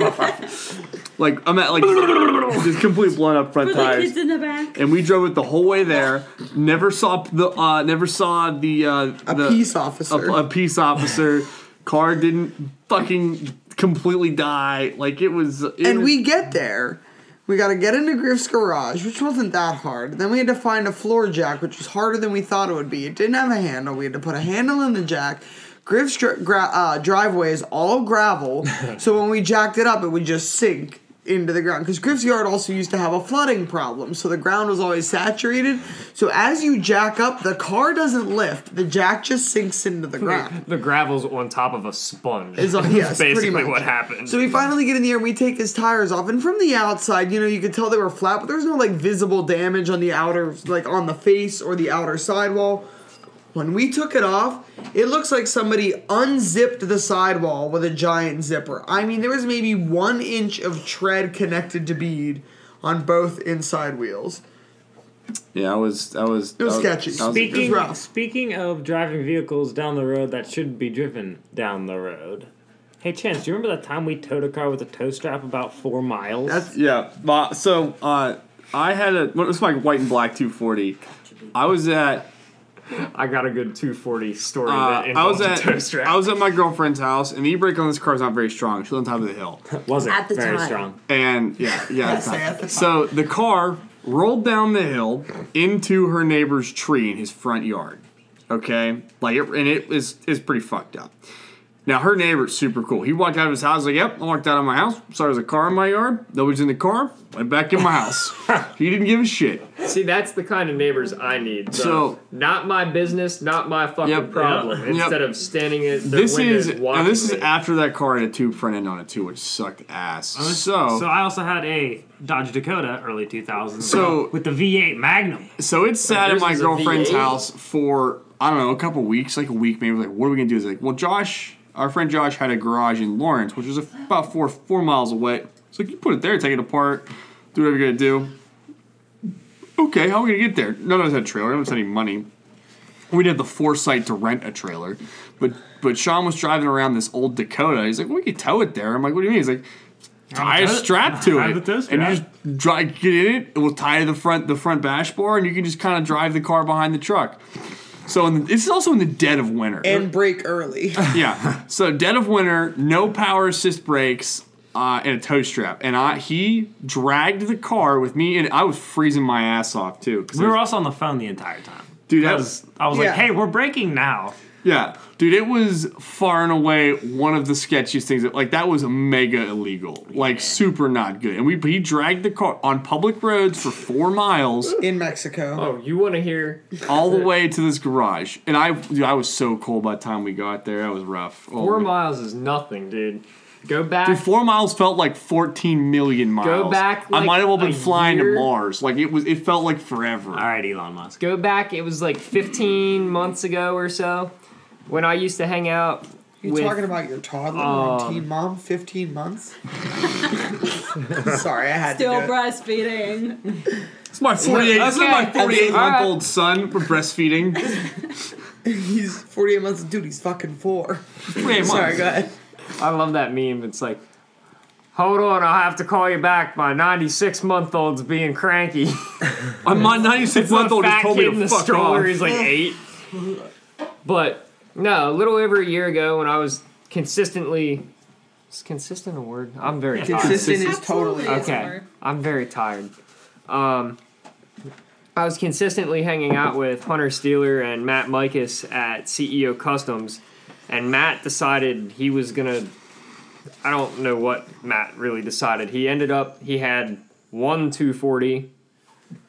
Like I'm at like just complete blown up front For the tires. kids in the back. and we drove it the whole way there. Never saw the uh, never saw the uh, A the, peace officer. a, a peace officer. Car didn't fucking completely die. Like it was. It and was- we get there. We got to get into Griff's garage, which wasn't that hard. Then we had to find a floor jack, which was harder than we thought it would be. It didn't have a handle. We had to put a handle in the jack. Griff's dr- gra- uh, driveway is all gravel, so when we jacked it up, it would just sink into the ground. Because Griff's yard also used to have a flooding problem, so the ground was always saturated. So as you jack up, the car doesn't lift; the jack just sinks into the ground. The gravel's on top of a sponge. Is on- yes, basically much. what happened. So we finally get in the air and we take his tires off. And from the outside, you know, you could tell they were flat, but there's no like visible damage on the outer, like on the face or the outer sidewall. When we took it off, it looks like somebody unzipped the sidewall with a giant zipper. I mean, there was maybe one inch of tread connected to bead on both inside wheels. yeah, I was. I was. It was that sketchy. was- Speaking rough. speaking of driving vehicles down the road that should be driven down the road. Hey Chance, do you remember that time we towed a car with a tow strap about four miles? That's Yeah. but- So uh, I had a. Well, it was my white and black 240. I was at. I got a good 240 story Uh, that I was at. tow. I was at my girlfriend's house, and the e-brake on this car is not very strong. She's on top of the hill. wasn't At the very time. strong. And yeah, yeah. Yes, it's not- at the so the car rolled down the hill into her neighbor's tree in his front yard. Okay, like it, and it is is pretty fucked up. Now her neighbor's super cool. He walked out of his house like, "Yep, I walked out of my house. Saw there's a car in my yard. Nobody's in the car. Went back in my house. he didn't give a shit. See, that's the kind of neighbors I need. So, So- not my business, not my fucking Yep. problem. Yep. Instead of standing at their This windows is watching and this is after that car had a tube front end on it too, which sucked ass. So So I also had a Dodge Dakota early 2000s. So- with the V8 Magnum. So it sat at yours my girlfriend's house for I don't know a couple weeks, like a week maybe. Like, what are we gonna do? Is like, well, Josh, our friend Josh had a garage in Lawrence, which was about four four miles away. So like, you put it there, take it apart, do whatever you're gonna do. Okay, how are we gonna get there? None of us had a trailer. None of us had any money. We didn't have the foresight to rent a trailer, but but Sean was driving around this old Dakota. He's like, well, we could tow it there. I'm like, what do you mean? He's like, tie a strap to it, and you just drive, get in it. It will tie to the front the front bash bar, and you can just kind of drive the car behind the truck. So in the, this is also in the dead of winter. and break early. yeah, so dead of winter, no power assist brakes. Uh, and a tow strap, and I he dragged the car with me, and I was freezing my ass off too. 'cause We I were also on the phone the entire time. dude, that Because was I was Yeah. like, hey, we're breaking now. Yeah, dude, it was far and away one of the sketchiest things. That, like that was mega illegal, like super not good. And we he dragged the car on public roads for four miles in Mexico. Oh, you want to hear? all the way to this garage. And I, dude, I was so cold by the time we got there. That was rough. Oh, Four man. miles is nothing, dude. Go back. Dude, four miles felt like fourteen million miles. Go back, I like, might have well been a flying year. to Mars. Like it was. It felt like forever. All right, Elon Musk. Go back. It was like 15 months ago or so when I used to hang out. You with, talking about your toddler um, and teen mom, fifteen months? Sorry, I had Still to do breastfeeding. It's my forty-eight. This is my forty-eight month Alright. old son. We're breastfeeding. He's forty-eight months. Dude, he's fucking four. 48 months. Sorry, go ahead. I love that meme. It's like, hold on, I'll have to call you back. My 96 month old's being cranky. My 96 month old just told kid me in to the fuck stroller. off. He's like eight. But no, a little over a year ago, when I was consistently Is consistent a word? I'm very tired. Consistent is Absolutely totally is a Okay, word. I'm very tired. Um, I was consistently hanging out with Hunter Steeler and Matt Mikas at CEO Customs, and Matt decided he was gonna. I don't know what Matt really decided. He ended up he had one 240,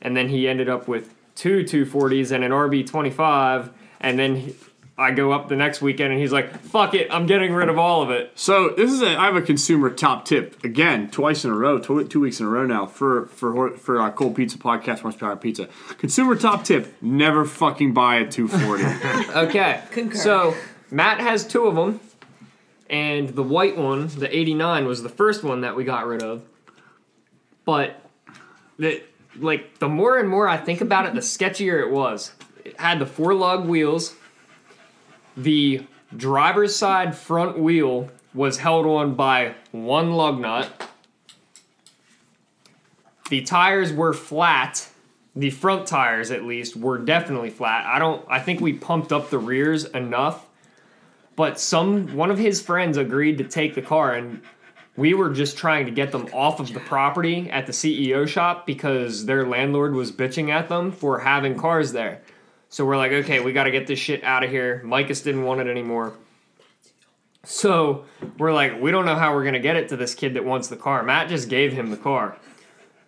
and then he ended up with two 240s and an RB25, and then. He, I go up the next weekend and he's like, "Fuck it, I'm getting rid of all of it." So this is a I have a consumer top tip again twice in a row two, two weeks in a row now for for hor- for our Cold Pizza podcast Horsepower Pizza consumer top tip never fucking buy a 240 Okay. Concur. So Matt has two of them, and the white one, the '89, was the first one that we got rid of. But the like the more and more I think about it, the sketchier it was. It had the four lug wheels. The driver's side front wheel was held on by one lug nut. The tires were flat the front tires at least were definitely flat. I don't I think we pumped up the rears enough. But some one of his friends agreed to take the car and we were just trying to get them off of the property at the CEO shop because their landlord was bitching at them for having cars there. So we're like, okay, we got to get this shit out of here. Micus didn't want it anymore. So we're like, we don't know how we're going to get it to this kid that wants the car. Matt just gave him the car.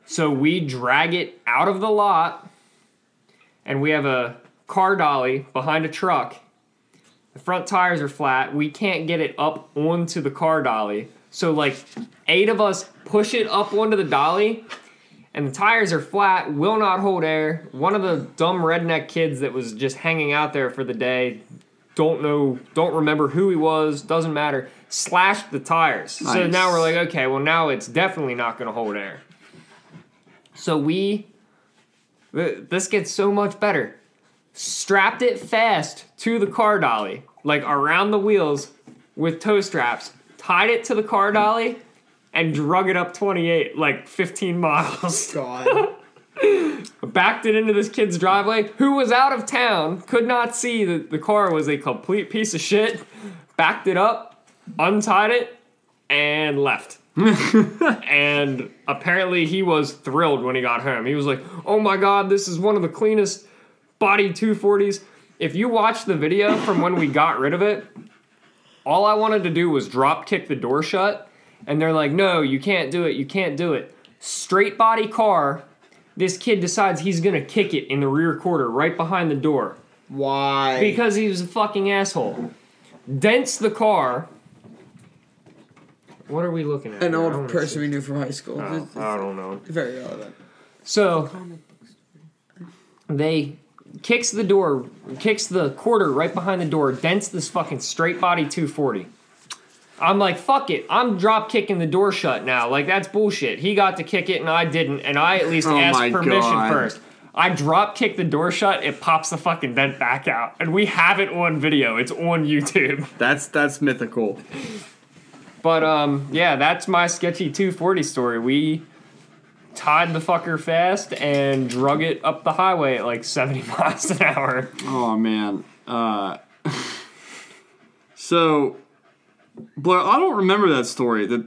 So we drag it out of the lot, and we have a car dolly behind a truck. The front tires are flat. We can't get it up onto the car dolly. So, like, eight of us push it up onto the dolly, and the tires are flat, will not hold air. One of the dumb redneck kids that was just hanging out there for the day, don't know, don't remember who he was, doesn't matter, slashed the tires. So now we're like, okay, well, now it's definitely not going to hold air. So we, this gets so much better. Strapped it fast to the car dolly, like around the wheels with toe straps, tied it to the car dolly, and drug it up 28, like 15 miles. Oh, god. Backed it into this kid's driveway, who was out of town, could not see that the car was a complete piece of shit. Backed it up, untied it, and left. and apparently he was thrilled when he got home. He was like, "Oh my god, this is one of the cleanest body 240s." If you watch the video from when we got rid of it, all I wanted to do was drop kick the door shut, and they're like, "No, you can't do it. You can't do it." Straight body car. This kid decides he's gonna kick it in the rear quarter right behind the door Why? because he was a fucking asshole. Dents the car. What are we looking at? An here? Old person see. we knew from high school. Oh, It's I don't know. very relevant. So they kicks the door, kicks the quarter right behind the door, dents this fucking straight body 240. I'm like, fuck it. I'm drop kicking the door shut now. Like that's bullshit. He got to kick it and I didn't, and I at least Oh asked permission God. first. I drop kick the door shut, it pops the fucking dent back out. And we have it on video. It's on YouTube. that's that's mythical But um, yeah, that's my sketchy 240 story. We tied the fucker fast and drug it up the highway at like 70 miles an hour. oh man uh so Blair I don't remember that story that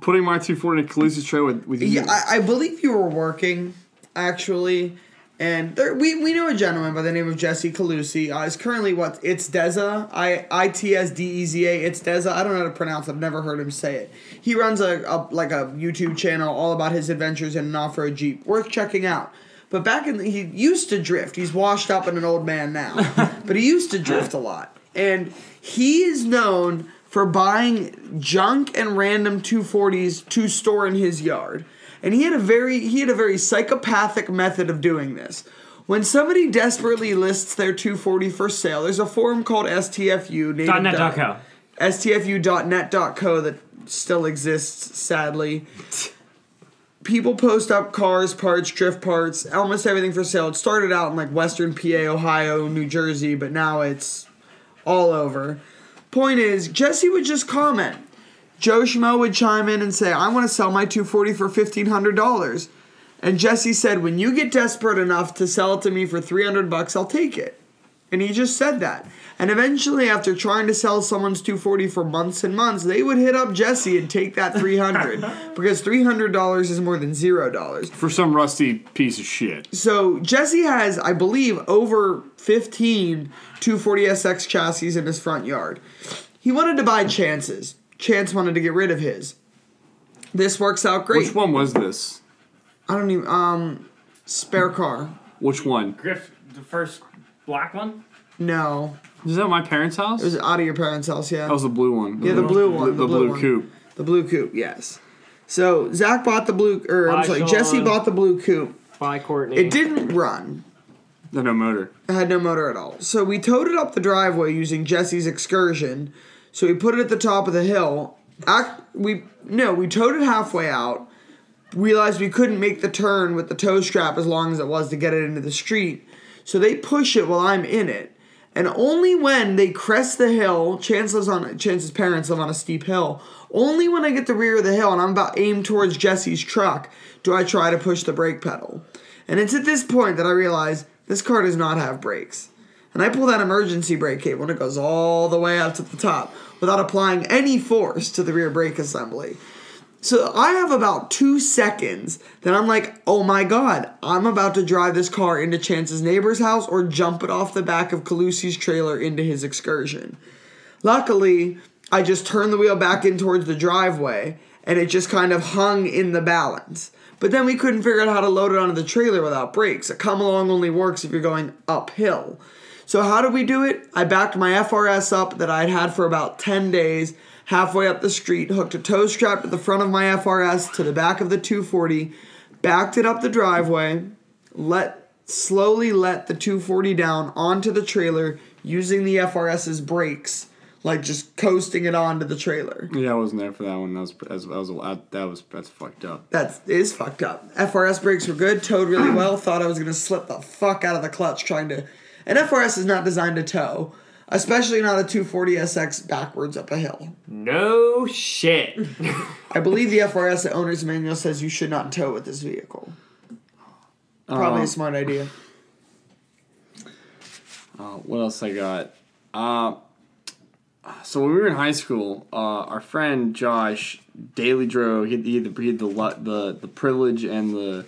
putting my 240 in a Calusa's tray with with you Yeah, I, I believe you were working, actually. And there, we, we know a gentleman by the name of Jesse Calusi. Uh, is currently what? It's Deza. I I T S D E Z A. It's Deza. I don't know how to pronounce it. I've never heard him say it. He runs a, a like a YouTube channel all about his adventures in an off road Jeep. Worth checking out. But back in the, he used to drift. He's washed up and an old man now. but he used to drift a lot. And he is known for buying junk and random 240s to store in his yard. And he had a very he had a very psychopathic method of doing this. When somebody desperately lists their 240 for sale, there's a forum called STFU. native .net dot- .co. STFU.net.co that still exists, sadly. People post up cars, parts, drift parts, almost everything for sale. It started out in like Western PA, Ohio, New Jersey, but now it's all over. Point is, Jesse would just comment. Joe Schmo would chime in and say, I want to sell my 240 for $1,500. And Jesse said, when you get desperate enough to sell it to me for 300 bucks, I'll take it. And he just said that. And eventually, after trying to sell someone's 240 for months and months, they would hit up Jesse and take that 300 because $300 is more than $0. For some rusty piece of shit. So Jesse has, I believe, over 15 240SX chassis in his front yard. He wanted to buy Chance's. Chance wanted to get rid of his. This works out great. Which one was this? I don't even um spare car. Which one? Griff, the first black one. No. Is that my parents' house? It was out of your parents' house, yeah. that was the blue one. yeah, the blue one. The, blue, one. coupe. The blue coupe, yes. So Zach bought the blue or I'm sorry, Sean. Jesse bought the blue coupe. Bye, Courtney. It didn't run. No, no motor. It had no motor at all. So we towed it up the driveway using Jesse's excursion. So we put it at the top of the hill. Act, we no, we towed it halfway out. Realized we couldn't make the turn with the tow strap as long as it was to get it into the street. So they push it while I'm in it. And only when they crest the hill, Chance on Chance's parents live on a steep hill. Only when I get the rear of the hill and I'm about aimed towards Jesse's truck do I try to push the brake pedal. And it's at this point that I realize this car does not have brakes. And I pull that emergency brake cable and it goes all the way up to the top without applying any force to the rear brake assembly. So I have about two seconds that I'm like, oh my god, I'm about to drive this car into Chance's neighbor's house or jump it off the back of Calusi's trailer into his excursion. Luckily, I just turned the wheel back in towards the driveway and it just kind of hung in the balance. But then we couldn't figure out how to load it onto the trailer without brakes. A come along only works if you're going uphill. So how did we do it? I backed my FRS up that I'd had for about 10 days, halfway up the street, hooked a tow strap to the front of my FRS to the back of the 240, backed it up the driveway, let slowly let the 240 down onto the trailer using the FRS's brakes, like just coasting it onto the trailer. Yeah, I wasn't there for that one. That was that was, that was, that was that's fucked up. That is fucked up. FRS brakes were good, towed really well. Thought I was gonna slip the fuck out of the clutch trying to. And FRS is not designed to tow, especially not a 240SX backwards up a hill. no shit. I believe the FRS owner's manual says you should not tow with this vehicle. Probably Um, a smart idea. Uh, what else I got? Uh, so when we were in high school, uh, our friend Josh daily drove. He had, he had, the, he had the, the the privilege and the,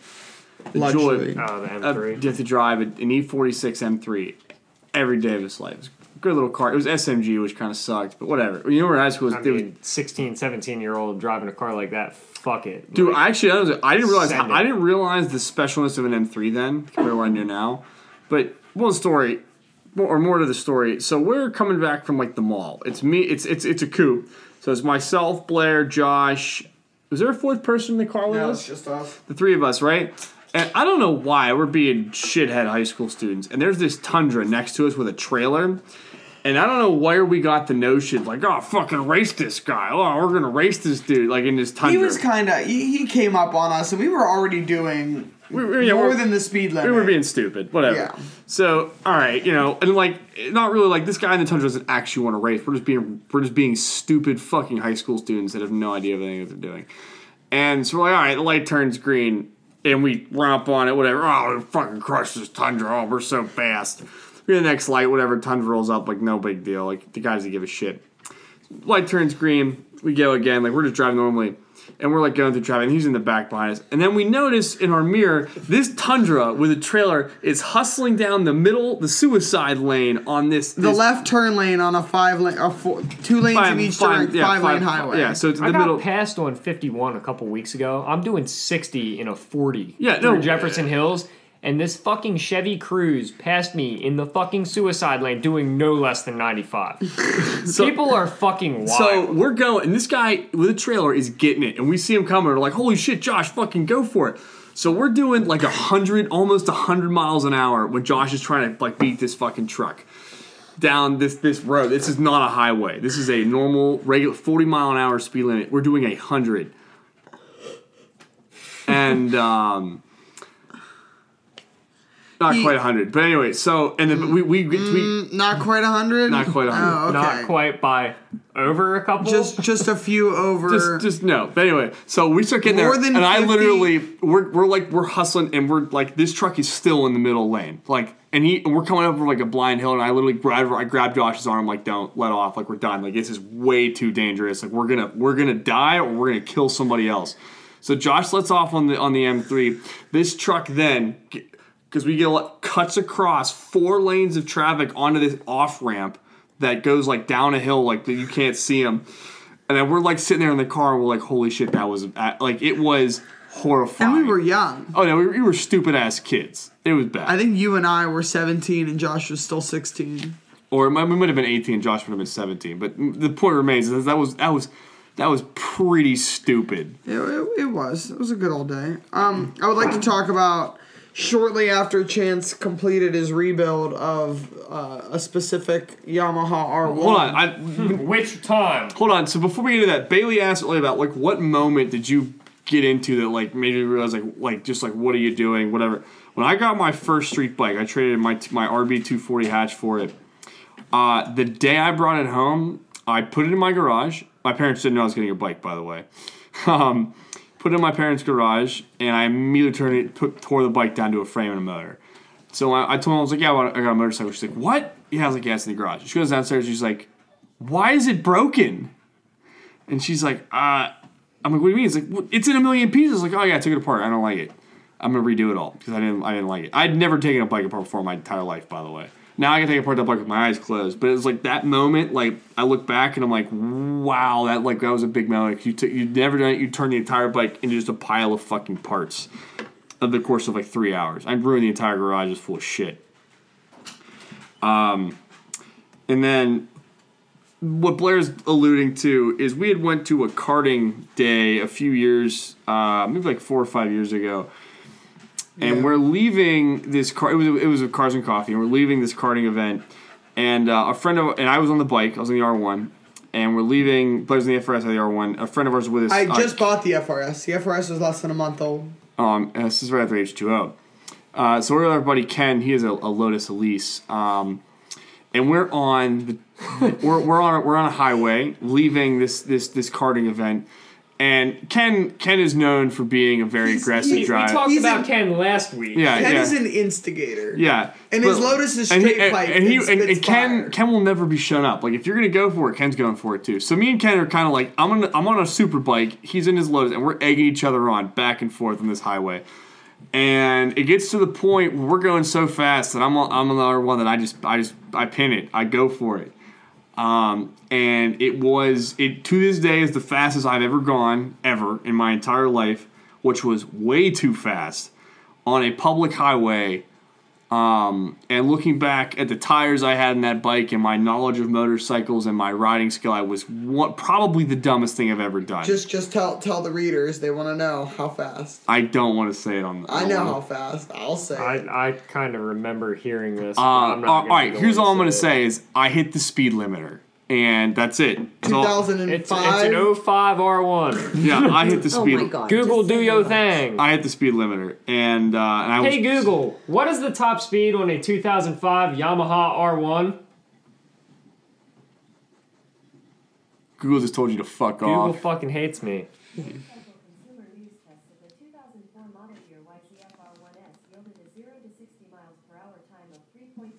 the Luxury. joy Oh, the of M3. get to drive an E46 M3 every day of his life. It was a good little car. It was SMG, which kind of sucked, but whatever. You know, we were high school. I it was- mean, 16, 17 year old driving a car like that, fuck it. Dude, Like, I actually I, was, I didn't realize Send it. I didn't realize the specialness of an M3 then compared to what I know now. But one story, or more to the story. So we're coming back from like the mall. It's me. It's it's it's a coupe. So it's myself, Blair, Josh. Was there a fourth person in the car with us? just us. the three of us, right? And I don't know why we're being shithead high school students. And there's this Tundra next to us with a trailer. And I don't know where we got the notion, like, oh, fucking race this guy. Oh, we're gonna race this dude, like in this Tundra. He was kind of. He, he came up on us, and we were already doing We- we- yeah, more than the speed limit. we were being stupid, whatever. Yeah. So, all right, you know, and like, not really like this guy in the Tundra doesn't actually want to race. We're just being, we're just being stupid fucking high school students that have no idea of anything that they're doing. And so we're like, all right, the light turns green, and we romp on it, whatever. Oh, we fucking crush this Tundra. Oh, we're so fast. We're the next light, whatever. Tundra rolls up, like no big deal. Like the guys doesn't give a shit. Light turns green. We go again. Like we're just driving normally, and we're like going through traffic. And he's in the back behind us. And then we notice in our mirror this Tundra with a trailer is hustling down the middle, the suicide lane on this. the this left turn lane on a five lane, a four, two lanes five- in each five- turn, yeah, five, lane highway. Yeah, so it's in I the got middle. passed on 51 a couple weeks ago. I'm doing 60 in a 40 Yeah, through no, Jefferson Hills, and this fucking Chevy Cruze passed me in the fucking suicide lane doing no less than 95. So- People are fucking wild. So we're going, and this guy with a trailer is getting it, and we see him coming. We're like, "Holy shit, Josh, fucking go for it!" So we're doing like a hundred, almost a hundred miles an hour when Josh is trying to like beat this fucking truck down this this road. This is not a highway. This is a normal, regular forty mile an hour speed limit. We're doing a hundred, and um, not He- quite hundred. But anyway, so and then we we, we Mm, not quite a hundred. Not quite a hundred. Oh, okay. Not quite by over a couple. Just just a few over. just just no. But anyway, so we start getting More there, than and I literally we're we're like we're hustling, and we're like this truck is still in the middle lane, like. And he and we're coming up over like a blind hill, and I literally grab I grab Josh's arm, like don't let off, like we're done, like this is way too dangerous, like we're gonna we're gonna die or we're gonna kill somebody else. So Josh lets off on the on the M3. This truck then, because we get a lot, cuts across four lanes of traffic onto this off ramp that goes like down a hill, like that you can't see them. And then we're like sitting there in the car, and we're like, "Holy shit, that was like it was horrifying." and we were young. Oh no, we were, we were stupid ass kids. It was bad. I think you and I were 17 and Josh was still 16. or we might have been 18. Josh would have been 17. But the point remains is that was that was that was pretty stupid. It, it, it was. It was a good old day. Um, I would like to talk about shortly after Chance completed his rebuild of uh, a specific Yamaha R1. Hold on, I Which time? hold on. So before we get into that, Bailey asked earlier about like what moment did you get into that like made you realize like like just like what are you doing whatever. When I got my first street bike, I traded my my RB two forty hatch for it. Uh, the day I brought it home, I put it in my garage. My parents didn't know I was getting a bike, by the way. Um, put it in my parents' garage, and I immediately turned it, put, tore the bike down to a frame and a motor. So I, I told her, I was like, yeah, I got a motorcycle. She's like, what? Yeah, I was like, yeah, it's in the garage. She goes downstairs, she's like, why is it broken? And she's like, uh, I'm like, what do you mean? It's like, "Well, it's in a million pieces. Like, oh yeah, I took it apart. I don't like it. I'm gonna redo it all because I didn't, I didn't like it. I'd never taken a bike apart before in my entire life, by the way. Now I can take apart the bike with my eyes closed. But it was like that moment, like I look back and I'm like, wow, that like that was a big moment. Like, You took, you never done it. You turned the entire bike into just a pile of fucking parts. Of the course of like three hours, I ruined the entire garage. It's full of shit. Um, and then what Blair's alluding to is we had went to a karting day a few years, uh, maybe like four or five years ago, and Yeah. we're leaving this car. It was it was a cars and coffee, and we're leaving this karting event, and uh, a friend of and I was on the bike. I was in the R one, and we're leaving. Blair's in the FRS of the R one. A friend of ours with us. I uh, just bought the FRS. The FRS was less than a month old. um, this is right after H two O. Uh, so we're with our buddy Ken. He has a, a Lotus Elise, um, and we're on the we're, we're on a, we're on a highway leaving this this this karting event. And Ken Ken is known for being a very He's- aggressive he- We, we talked He's about a- Ken last week. yeah, Ken yeah. is an instigator. Yeah, And his Lotus is and he- straight and, pipe and he and and, and Ken fire. Ken will never be shown up. Like if you're gonna go for it, Ken's going for it too. So me and Ken are kind of like I'm on I'm on a super bike. He's in his Lotus, and we're egging each other on back and forth on this highway. And it gets to the point where we're going so fast that I'm on, I'm another one that I just I just I pin it. I go for it. Um, and it was it to this day is the fastest I've ever gone ever in my entire life, which was way too fast on a public highway. Um, and looking back at the tires I had in that bike and my knowledge of motorcycles and my riding skill, I was what probably the dumbest thing I've ever done. Just just tell tell the readers they want to know how fast. I don't want to say it on. The I on- know how fast. I'll say. it. I, I kind of remember hearing this. Uh, but I'm not all gonna right, be the here's all I'm gonna say is I hit the speed limiter, and that's it. That's all- 2005. It's, it's an 05 R1. yeah, I hit the Oh speed. my god. Google, just do your thing. I hit the speed limiter, and uh, and I was. Hey Google, what is the top speed on a 2005 Yamaha R1? Google just told you to fuck off. Google off. fucking hates me. Consumer news test of the 2004 model year YZF R1S yielded a 0 to 60 miles per hour time of 3.04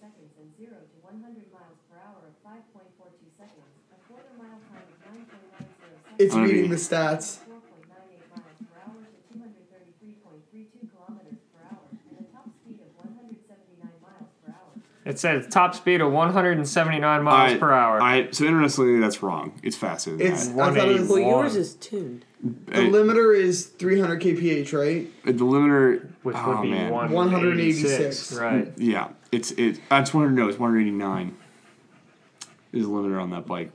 seconds and 0 to 100 miles per hour of 5.42 seconds. A quarter mile time of 9.90 seconds. it's I'm gonna reading be- the stats. 4.98 miles per hour to 233.32 kilometers per hour and a top speed of 179 miles per hour. It says top speed of 179 miles I- per hour. I so interestingly, that's wrong. It's faster than It's that. I thought it was, Well, yours is tuned. the limiter is 300 kph, right? Uh, the limiter, which oh, would be man. 186. 186. Right. Yeah, it's it. That's 100. No, it's 189. Is the limiter on that bike.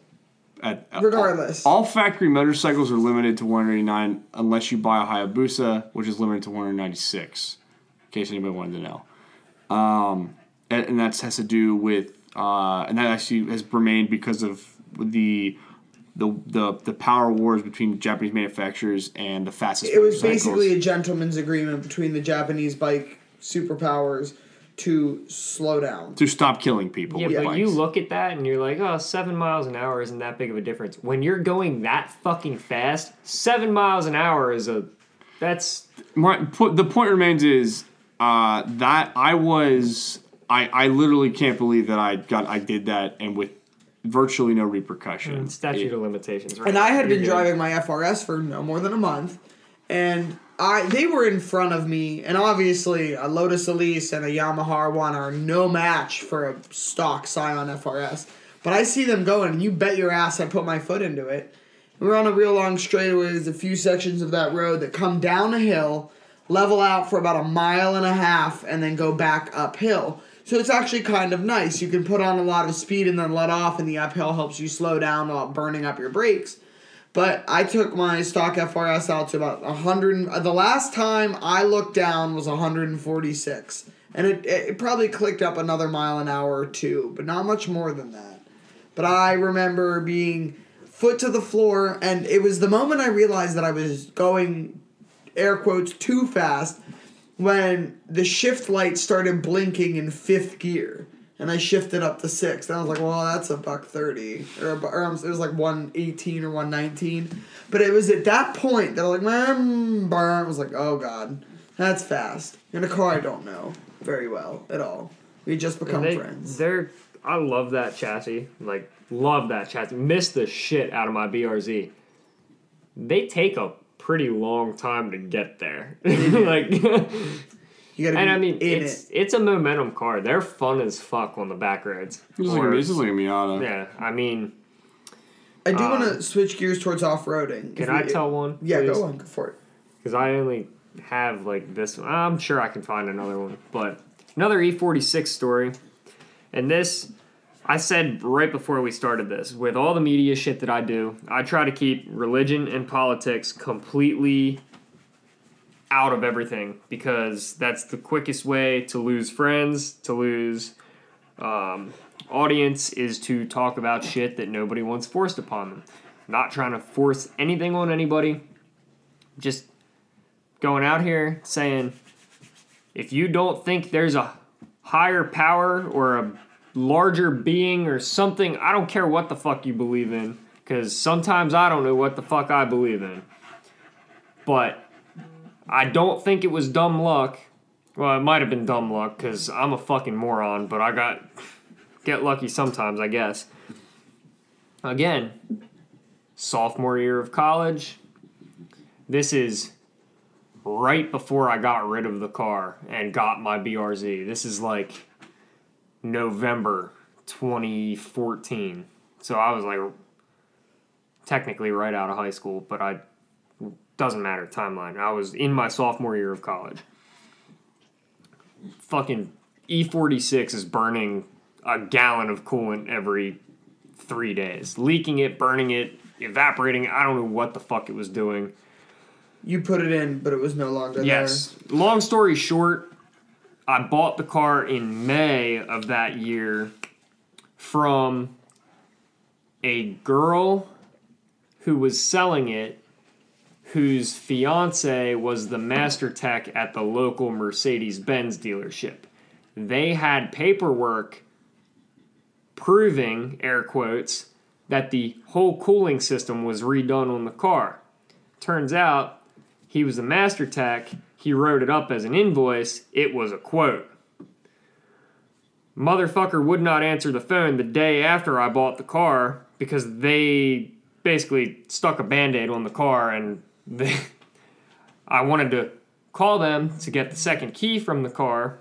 At, Regardless. all factory motorcycles are limited to 189 unless you buy a Hayabusa, which is limited to 196. In case anybody wanted to know, um, and, and that has to do with uh, and that actually has remained because of the. The, the, the power wars between Japanese manufacturers and the fastest It was basically a gentleman's agreement between the Japanese bike superpowers to slow down. to stop killing people. Yeah, with but you look at that and you're like, oh, seven miles an hour isn't that big of a difference. When you're going that fucking fast, seven miles an hour is a. That's. My po- the point remains is uh, that I was I I literally can't believe that I got I did that and with virtually no repercussion. Statute It- of limitations, right? And I had You're been good. driving my FRS for no more than a month, and I they were in front of me, and obviously a Lotus Elise and a Yamaha R1 are no match for a stock Scion FRS. But I see them going, and you bet your ass I put my foot into it. We're on a real long straightaway. There's a few sections of that road that come down a hill, level out for about a mile and a half, and then go back uphill. So it's actually kind of nice. You can put on a lot of speed and then let off, and the uphill helps you slow down while burning up your brakes. But I took my stock FRS out to about 100. uh, The last time I looked down was 146. And it, it probably clicked up another mile an hour or two, but not much more than that. But I remember being foot to the floor, and it was the moment I realized that I was going, air quotes, too fast when the shift light started blinking in fifth gear. And I shifted up to six. And I was like, well, that's a buck 30. Or, or um, it was like 118 or 119. But it was at that point that I was like, burn. I was like, oh, God, that's fast. In a car I don't know very well at all. We just become they, friends. They're. I love that chassis. Like, love that chassis. Miss the shit out of my BRZ. They take a pretty long time to get there. like, You gotta be and I mean, in it's it. it's a momentum car. They're fun as fuck on the back roads. This is like a, this is like a Miata. yeah, I mean, I do um, want to switch gears towards off roading. can I tell one? Yeah, please? go on, go for it. because I only have like this. one. I'm sure I can find another one, but another E46 story. And this, I said right before we started this, with all the media shit that I do, I try to keep religion and politics completely out of everything because that's the quickest way to lose friends, to lose um, audience, is to talk about shit that nobody wants forced upon them. Not trying to force anything on anybody, just going out here saying if you don't think there's a higher power or a larger being or something, I don't care what the fuck you believe in, because sometimes I don't know what the fuck I believe in. But I don't think it was dumb luck. Well, it might have been dumb luck, because I'm a fucking moron, but I got. get lucky sometimes, I guess. Again, sophomore year of college. This is right before I got rid of the car and got my BRZ. This is like November 2014. So I was like technically right out of high school, but I doesn't matter timeline. I was in my sophomore year of college. Fucking E46 is burning a gallon of coolant every 3 days. Leaking it, burning it, evaporating it. I don't know what the fuck it was doing. You put it in, but it was no longer there. Yes. Long story short, I bought the car in May of that year from a girl who was selling it whose fiance was the master tech at the local Mercedes Benz dealership. They had paperwork proving, air quotes, that the whole cooling system was redone on the car. Turns out he was a master tech. He wrote it up as an invoice. It was a quote. Motherfucker would not answer the phone the day after I bought the car because they basically stuck a band aid on the car and they, I wanted to call them to get the second key from the car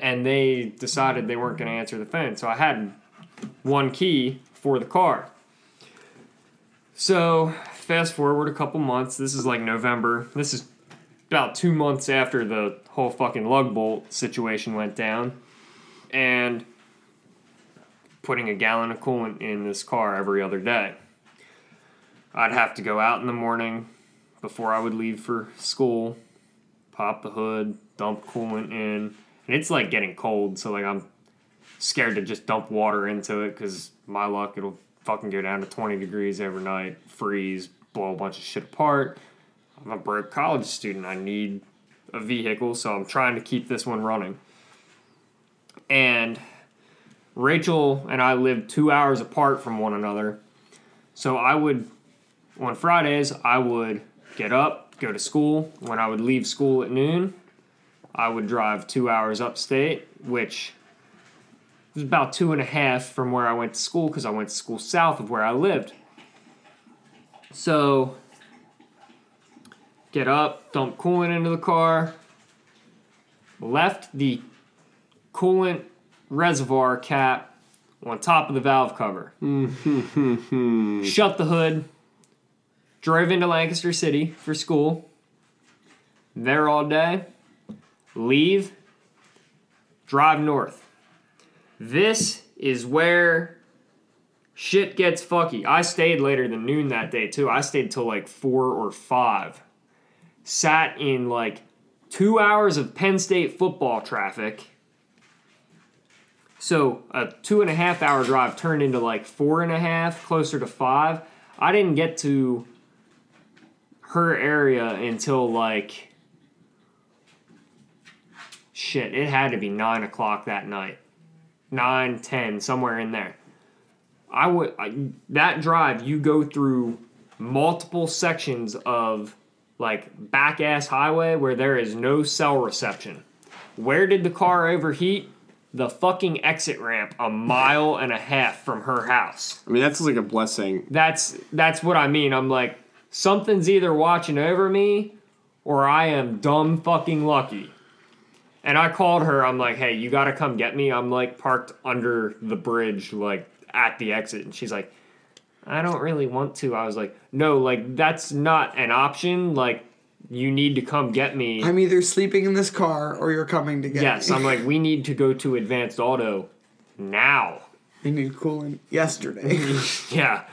and they decided they weren't going to answer the phone. So I had one key for the car. So fast forward a couple months. This is like November. This is about two months after the whole fucking lug bolt situation went down. And putting a gallon of coolant in this car every other day. I'd have to go out in the morning before I would leave for school, pop the hood, dump coolant in. And it's like getting cold, so like I'm scared to just dump water into it because my luck it'll fucking go down to 20 degrees overnight, freeze, blow a bunch of shit apart. I'm a broke college student. I need a vehicle, so I'm trying to keep this one running. And Rachel and I lived two hours apart from one another. So I would, on Fridays, I would get up, go to school. When I would leave school at noon, I would drive two hours upstate, which was about two and a half from where I went to school because I went to school south of where I lived. So, get up, dump coolant into the car, left the coolant reservoir cap on top of the valve cover. Mm-hmm. Shut the hood, drove into Lancaster City for school, there all day, leave, drive north. This is where shit gets fucky. I stayed later than noon that day too. I stayed till like four or five. Sat in like two hours of Penn State football traffic. So a two and a half hour drive turned into like four and a half, closer to five. I didn't get to her area until like shit. It had to be nine o'clock that night, nine, ten, somewhere in there. I would I, that drive. You go through multiple sections of like back ass highway where there is no cell reception. Where did the car overheat? The fucking exit ramp a mile and a half from her house. I mean, that's like a blessing. That's that's what I mean. I'm like something's either watching over me or I am dumb fucking lucky. And I called her. I'm like, "Hey, you got to come get me. I'm like parked under the bridge like at the exit." And she's like, "I don't really want to." I was like, "No, like that's not an option. Like you need to come get me." I'm either sleeping in this car or you're coming to get yes, me. Yes, I'm like, "We need to go to Advanced Auto now." I need coolant yesterday. Yeah.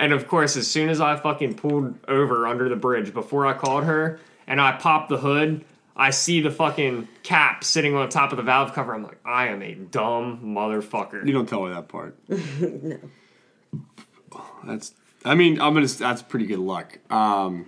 And of course, as soon as I fucking pulled over under the bridge before I called her and I popped the hood, I see the fucking cap sitting on top of the valve cover. I'm like, I am a dumb motherfucker. You don't tell her that part. no. That's. I mean, I'm gonna. That's pretty good luck. Um,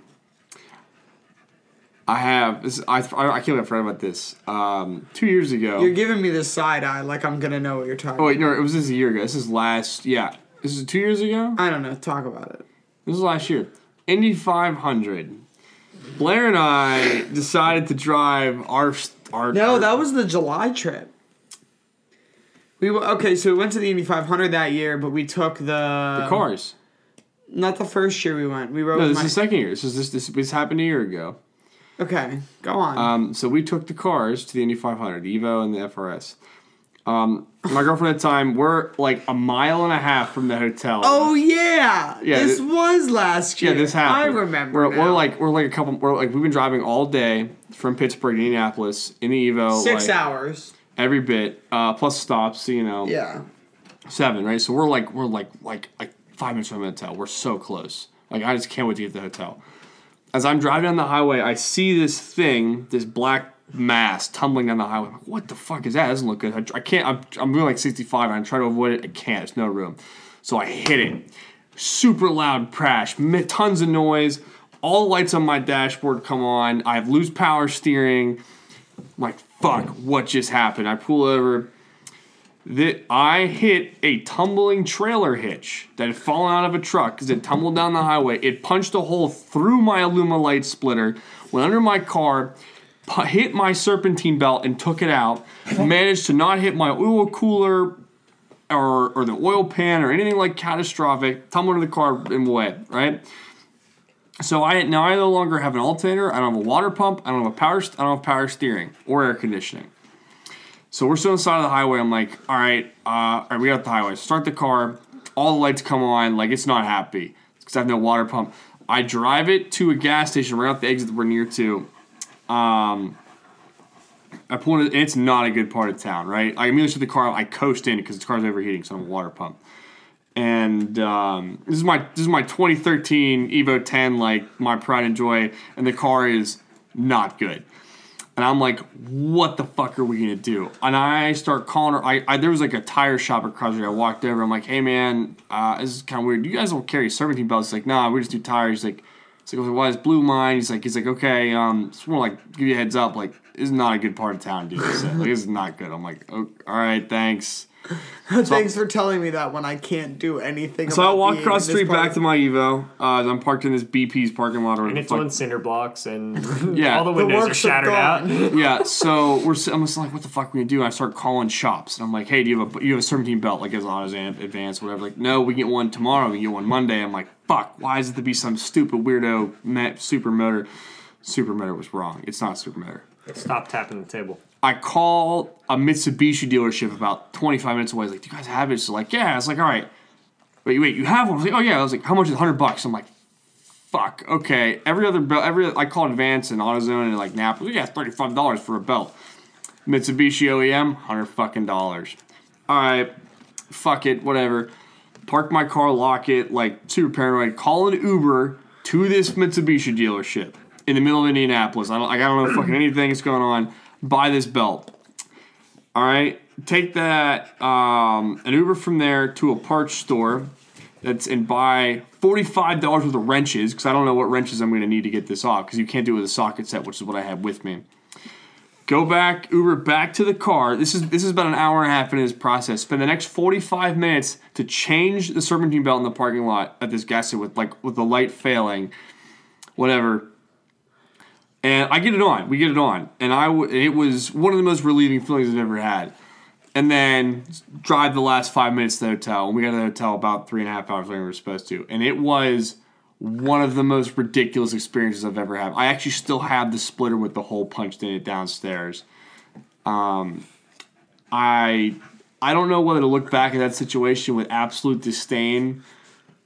I have. This, I, I can't believe I forgot about this. Um, two years ago. you're giving me the side eye like I'm gonna know what you're talking about. oh wait, no, it was this a year ago. This is last. Yeah, this is two years ago. I don't know. Talk about it. This is last year. Indy 500. Blair and I decided to drive our our. No, our- that was the July trip. We w- okay, so we went to the Indy 500 that year, but we took the the cars. Not the first year we went. We rode. No, this my, is the second year. This is this this, this happened a year ago. okay, go on. Um, so we took the cars to the Indy 500, the Evo and the FRS. Um, my girlfriend at the time, we're like a mile and a half from the hotel. oh yeah, Yeah, this th- was last year. yeah, this happened. I remember. We're, we're like we're like a couple. We're like we've been driving all day from Pittsburgh to Indianapolis in the Evo. six like, hours. every bit, uh, plus stops. You know, Yeah. seven, right? So we're like we're like like like five minutes from the hotel. We're so close. Like I just can't wait to get to the hotel. As I'm driving down the highway, I see this thing, this black mass tumbling down the highway. Like, what the fuck is that? That doesn't look good. I, I can't. I'm, I'm like 65 and I'm trying to avoid it. I can't. There's no room. So I hit it. Super loud crash. Tons of noise. All the lights on my dashboard come on. I have loose power steering. I'm like, fuck, what just happened? I pull over that I hit a tumbling trailer hitch that had fallen out of a truck because it tumbled down the highway. It punched a hole through my Alumalite splitter, went under my car, hit my serpentine belt, and took it out. Managed to not hit my oil cooler or, or the oil pan or anything like catastrophic. Tumbled into the car and away, right? So I now I no longer have an alternator. I don't have a water pump. I don't have a power. I don't have power steering or air conditioning. So we're still on the side of the highway. I'm like, all right, uh, all right, we got the highway. Start the car. All the lights come on. Like it's not happy because I have no water pump. I drive it to a gas station right off the exit that we're near to. Um, I pull it. It's not a good part of town, right? I immediately shut the car. I coast in because the car's overheating, so I'm a water pump. And um, this is my this is my 2013 Evo 10, like my pride and joy, and the car is not good. And I'm like, what the fuck are we gonna do? And I start calling her. I, I there was like a tire shop across the street. I walked over. I'm like, hey man, uh, this is kind of weird. You guys don't carry serpentine belts? Like, nah, we just do tires. Like, He's like, why is blue mine? He's like, he's like, okay, um, want to like give you a heads up, like, this is not a good part of town, dude. He like, this is not good. I'm like, oh, all right, thanks. Thanks for telling me that when I can't do anything. So I about walk across the street part back to my Evo. Uh, I'm parked in this BP's parking lot or And it's fuck- on cinder blocks, and Yeah. all the The windows are works are shattered out. gone. yeah, so we're si- I'm just like, what the fuck are we gonna do? And I start calling shops, and I'm like, hey, do you have a you have a serpentine belt like as on as an advance, whatever? Like, no, we get one tomorrow. We get one Monday. I'm like, fuck, why is it to be some stupid weirdo ma- super motor? Super motor was wrong. It's not super motor. Stop tapping the table. I call a Mitsubishi dealership about 25 minutes away. I was like, do you guys have it? It's like, yeah. It's like, all right. Wait, wait, you have one? I was like, oh yeah. I was like, how much is 100 bucks? I'm like, fuck. Okay. Every other belt, every I called Advance and AutoZone and like Napa. Yeah, thirty-five dollars for a belt. Mitsubishi OEM, hundred fucking dollars. All right, fuck it, whatever. Park my car, lock it, like super paranoid. Call an Uber to this Mitsubishi dealership in the middle of Indianapolis. I don't, like, I don't know fucking anything that's going on. Buy this belt. All right, take that um, an Uber from there to a parts store that's and buy forty-five dollars worth of wrenches because I don't know what wrenches I'm going to need to get this off because you can't do it with a socket set, which is what I have with me. Go back, Uber back to the car. This is this is about an hour and a half in this process. Spend the next forty-five minutes to change the serpentine belt in the parking lot at this gas station with like with the light failing, whatever. And I get it on. We get it on, and I w- it was one of the most relieving feelings I've ever had and then drive the last five minutes to the hotel. And we got to the hotel about three and a half hours later than we were supposed to. And it was one of the most ridiculous experiences I've ever had. I actually still have the splitter with the hole punched in it downstairs. Um, I I don't know whether to look back at that situation with absolute disdain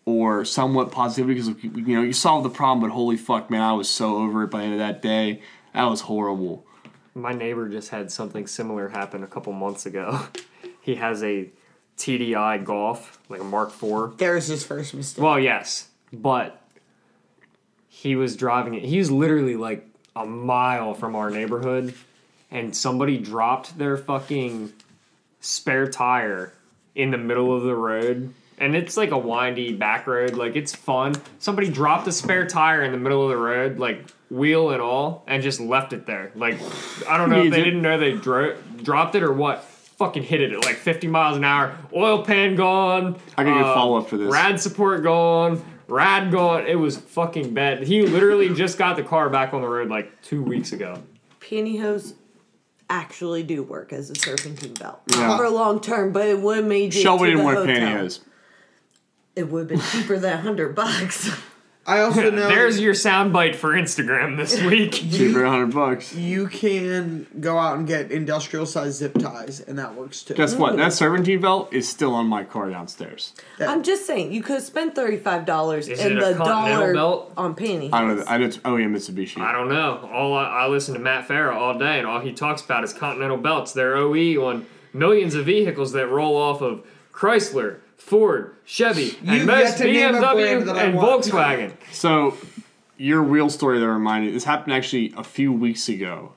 or somewhat positivity because you know you solved the problem, but holy fuck, man, I was so over it by the end of that day. That was horrible. My neighbor just had something similar happen a couple months ago. he has a TDI Golf, like a Mark IV. There's his first mistake. Well, yes, but he was driving it. He's literally like a mile from our neighborhood, and somebody dropped their fucking spare tire in the middle of the road. And it's like a windy back road, like it's fun. Somebody dropped a spare tire in the middle of the road, like wheel and all, and just left it there. Like I don't know if they did- didn't know they dro- dropped it or what. Fucking hit it at like 50 miles an hour. Oil pan gone. I gotta get uh, follow-up for this. Rad support gone. Rad gone. It was fucking bad. He literally just got the car back on the road like two weeks ago. Pantyhose actually do work as a serpentine belt. Yeah. Not for long term, but it would have made you Shelby to didn't wear hotel. pantyhose. It would have been cheaper than hundred bucks. I also know There's your soundbite for Instagram this week. Cheaper than hundred bucks. you can go out and get industrial size zip ties, and that works too. Guess what? That mm. serpentine belt is still on my car downstairs. I'm just saying, you could spend thirty five dollars Is and it a the Continental dollar belt? on panty. I don't know. I don't. Oh yeah, Mitsubishi. I don't know. All I, I listen to Matt Farah all day, and all he talks about is Continental belts. They're OE on millions of vehicles that roll off of Chrysler, Ford, Chevy, and You've most yet to name a brand BMW I and want. Volkswagen. So, your wheel story that reminded this happened actually a few weeks ago.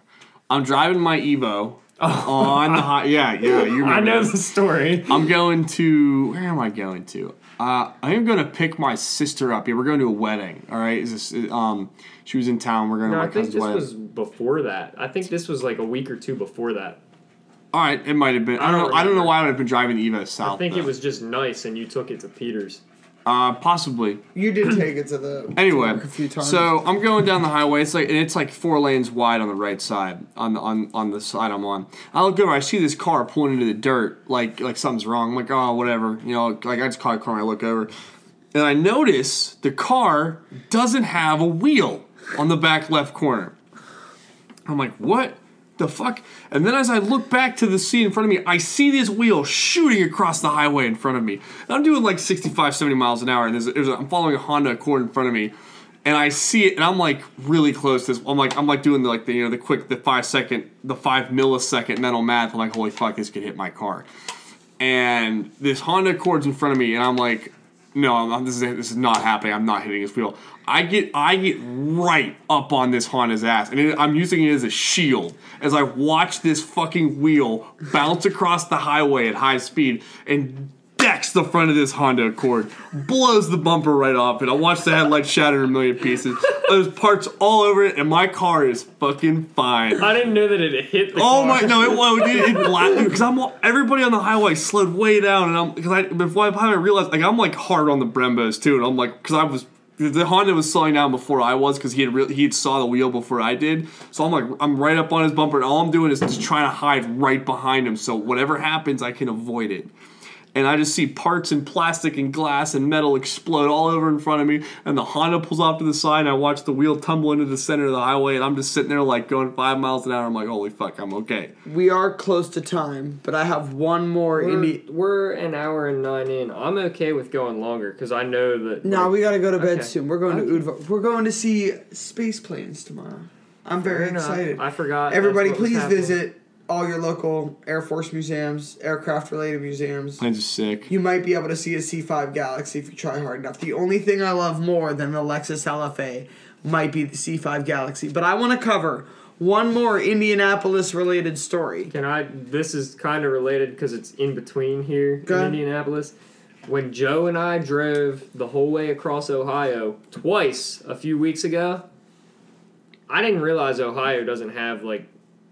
I'm driving my Evo on the high. Yeah, yeah, you remember. I know this. the story. I'm going to. Where am I going to? Uh, I am going to pick my sister up. Yeah, we're going to a wedding. All right. Is this? Um, she was in town. We're going to No, my I think cousin's this wedding. was before that. I think this was like a week or two before that. All right, it might have been. I don't know. I don't know why I would have been driving the Evo south. I think though. it was just nice, and you took it to Peters. Uh, possibly. You did take it to the Anyway, a few times. so I'm going down the highway. It's like and it's like four lanes wide on the right side on the on, on the side I'm on. I look over. I see this car pulling into the dirt. Like like something's wrong. I'm like oh whatever. You know like I just caught a car. and I look over, and I notice the car doesn't have a wheel on the back left corner. I'm like what the fuck? And then as I look back to the scene in front of me, I see this wheel shooting across the highway in front of me. And I'm doing like 65, 70 miles an hour, and there's, there's a, I'm following a Honda Accord in front of me, and I see it, and I'm like really close to this. I'm like I'm like doing the like the you know the quick the five second the five millisecond mental math. I'm like holy fuck, this could hit my car. And this Honda Accord's in front of me, and I'm like, no, I'm, I'm- this is this is not happening. I'm not hitting his wheel. I get I get right up on this Honda's ass, and it, I'm using it as a shield as I watch this fucking wheel bounce across the highway at high speed and deck wrecks the front of this Honda Accord, blows the bumper right off it. I watched the headlight shatter in a million pieces. There's parts all over it, and my car is fucking fine. I didn't know that it hit the Oh car. my no! It, it, it blasted because I'm everybody on the highway slowed way down, and I'm because I before I, I realized like I'm like hard on the Brembos too, and I'm like because I was the Honda was slowing down before I was because he had re- he had saw the wheel before I did, so I'm like I'm right up on his bumper, and all I'm doing is just trying to hide right behind him, so whatever happens, I can avoid it. And I just see parts and plastic and glass and metal explode all over in front of me. And the Honda pulls off to the side, and I watch the wheel tumble into the center of the highway. And I'm just sitting there, like going five miles an hour. I'm like, holy fuck, I'm okay. We are close to time, but I have one more We're, indie. we're an hour and nine in. I'm okay with going longer because I know that. No, we gotta go to bed Okay. soon. We're going Okay. to Udvar. We're going to see space planes tomorrow. I'm very Fair enough. excited. I forgot. Everybody, what was please happening. visit all your local Air Force museums, aircraft related museums. Planes are sick. You might be able to see a C5 Galaxy if you try hard enough. The only thing I love more than the Lexus LFA might be the C5 Galaxy. But I want to cover one more Indianapolis related story. Can I? This is kind of related because it's in between here Go in ahead. Indianapolis. When Joe and I drove the whole way across Ohio twice a few weeks ago, I didn't realize Ohio doesn't have like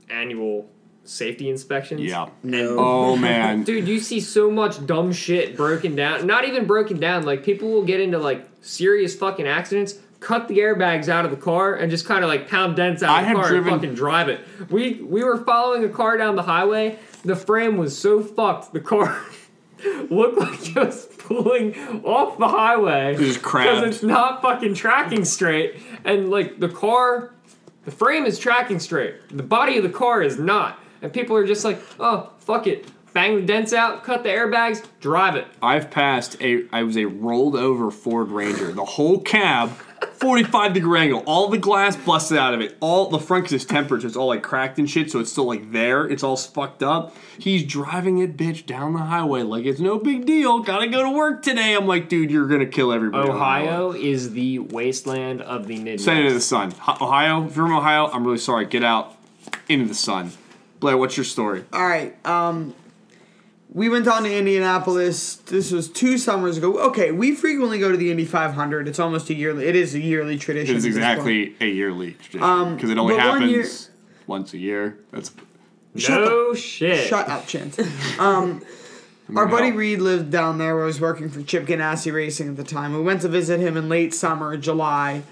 annual safety inspections. Yeah. No. Oh man. Dude, you see so much dumb shit broken down. Not even broken down. Like people will get into like serious fucking accidents, cut the airbags out of the car, and just kind of like pound dents out I of the have car driven- and fucking drive it. We we were following a car down the highway. The frame was so fucked. The car looked like it was pulling off the highway It just because it's not fucking tracking straight. And like the car, the frame is tracking straight. The body of the car is not. And people are just like, oh fuck it, bang the dents out, cut the airbags, drive it. I've passed a. I was a rolled over Ford Ranger. The whole cab, 45 degree angle. All the glass busted out of it. All the front because it's tempered, so it's all like cracked and shit. So it's still like there. It's all fucked up. He's driving it, bitch, down the highway like it's no big deal. Gotta go to work today. I'm like, dude, you're gonna kill everybody. on the highway. Ohio is the wasteland of the Midwest. Send it to the sun. Ohio, if you're from Ohio, I'm really sorry. Get out into the sun. Blair, what's your story? All right. Um, we went down to Indianapolis. This was two summers ago. Okay, we frequently go to the Indy 500. It's almost a yearly. It is a yearly tradition. It is at this point. exactly a yearly tradition Um, because it only but one happens year- once a year. That's no shit. Shut up, Chance. Um, our No. buddy Reed lived down there. I was working for Chip Ganassi Racing at the time. We went to visit him in late summer, July.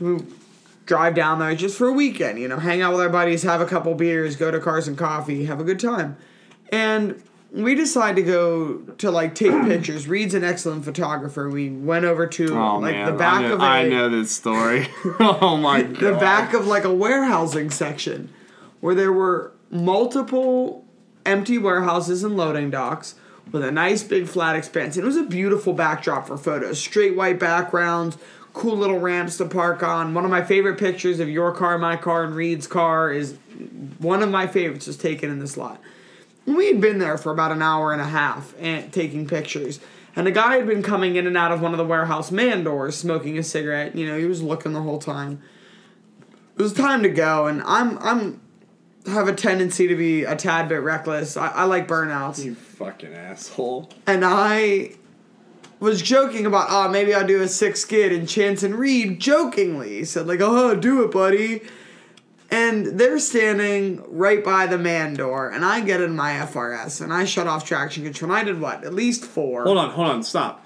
We drive down there just for a weekend. You know, hang out with our buddies, have a couple beers, go to Cars and Coffee, have a good time, and. We decided to go to like take pictures. Reed's an excellent photographer. We went over to Oh like man, the back I know, of a I know this story. oh my god, the back of like a warehousing section where there were multiple empty warehouses and loading docks with a nice big flat expanse. And it was a beautiful backdrop for photos. Straight white backgrounds, cool little ramps to park on. One of my favorite pictures of your car, my car, and Reed's car is one of my favorites was taken in this lot. We had been there for about an hour and a half and taking pictures. And the guy had been coming in and out of one of the warehouse man doors smoking a cigarette. You know, he was looking the whole time. It was time to go, and I'm I'm have a tendency to be a tad bit reckless. I, I like burnouts. you fucking asshole. And I was joking about, oh, maybe I'll do a six skid. And Chance and Reed jokingly said, like, oh, do it, buddy. And they're standing right by the man door. And I get in my FRS and I shut off traction control. And I did what? At least four. Hold on, hold on, stop.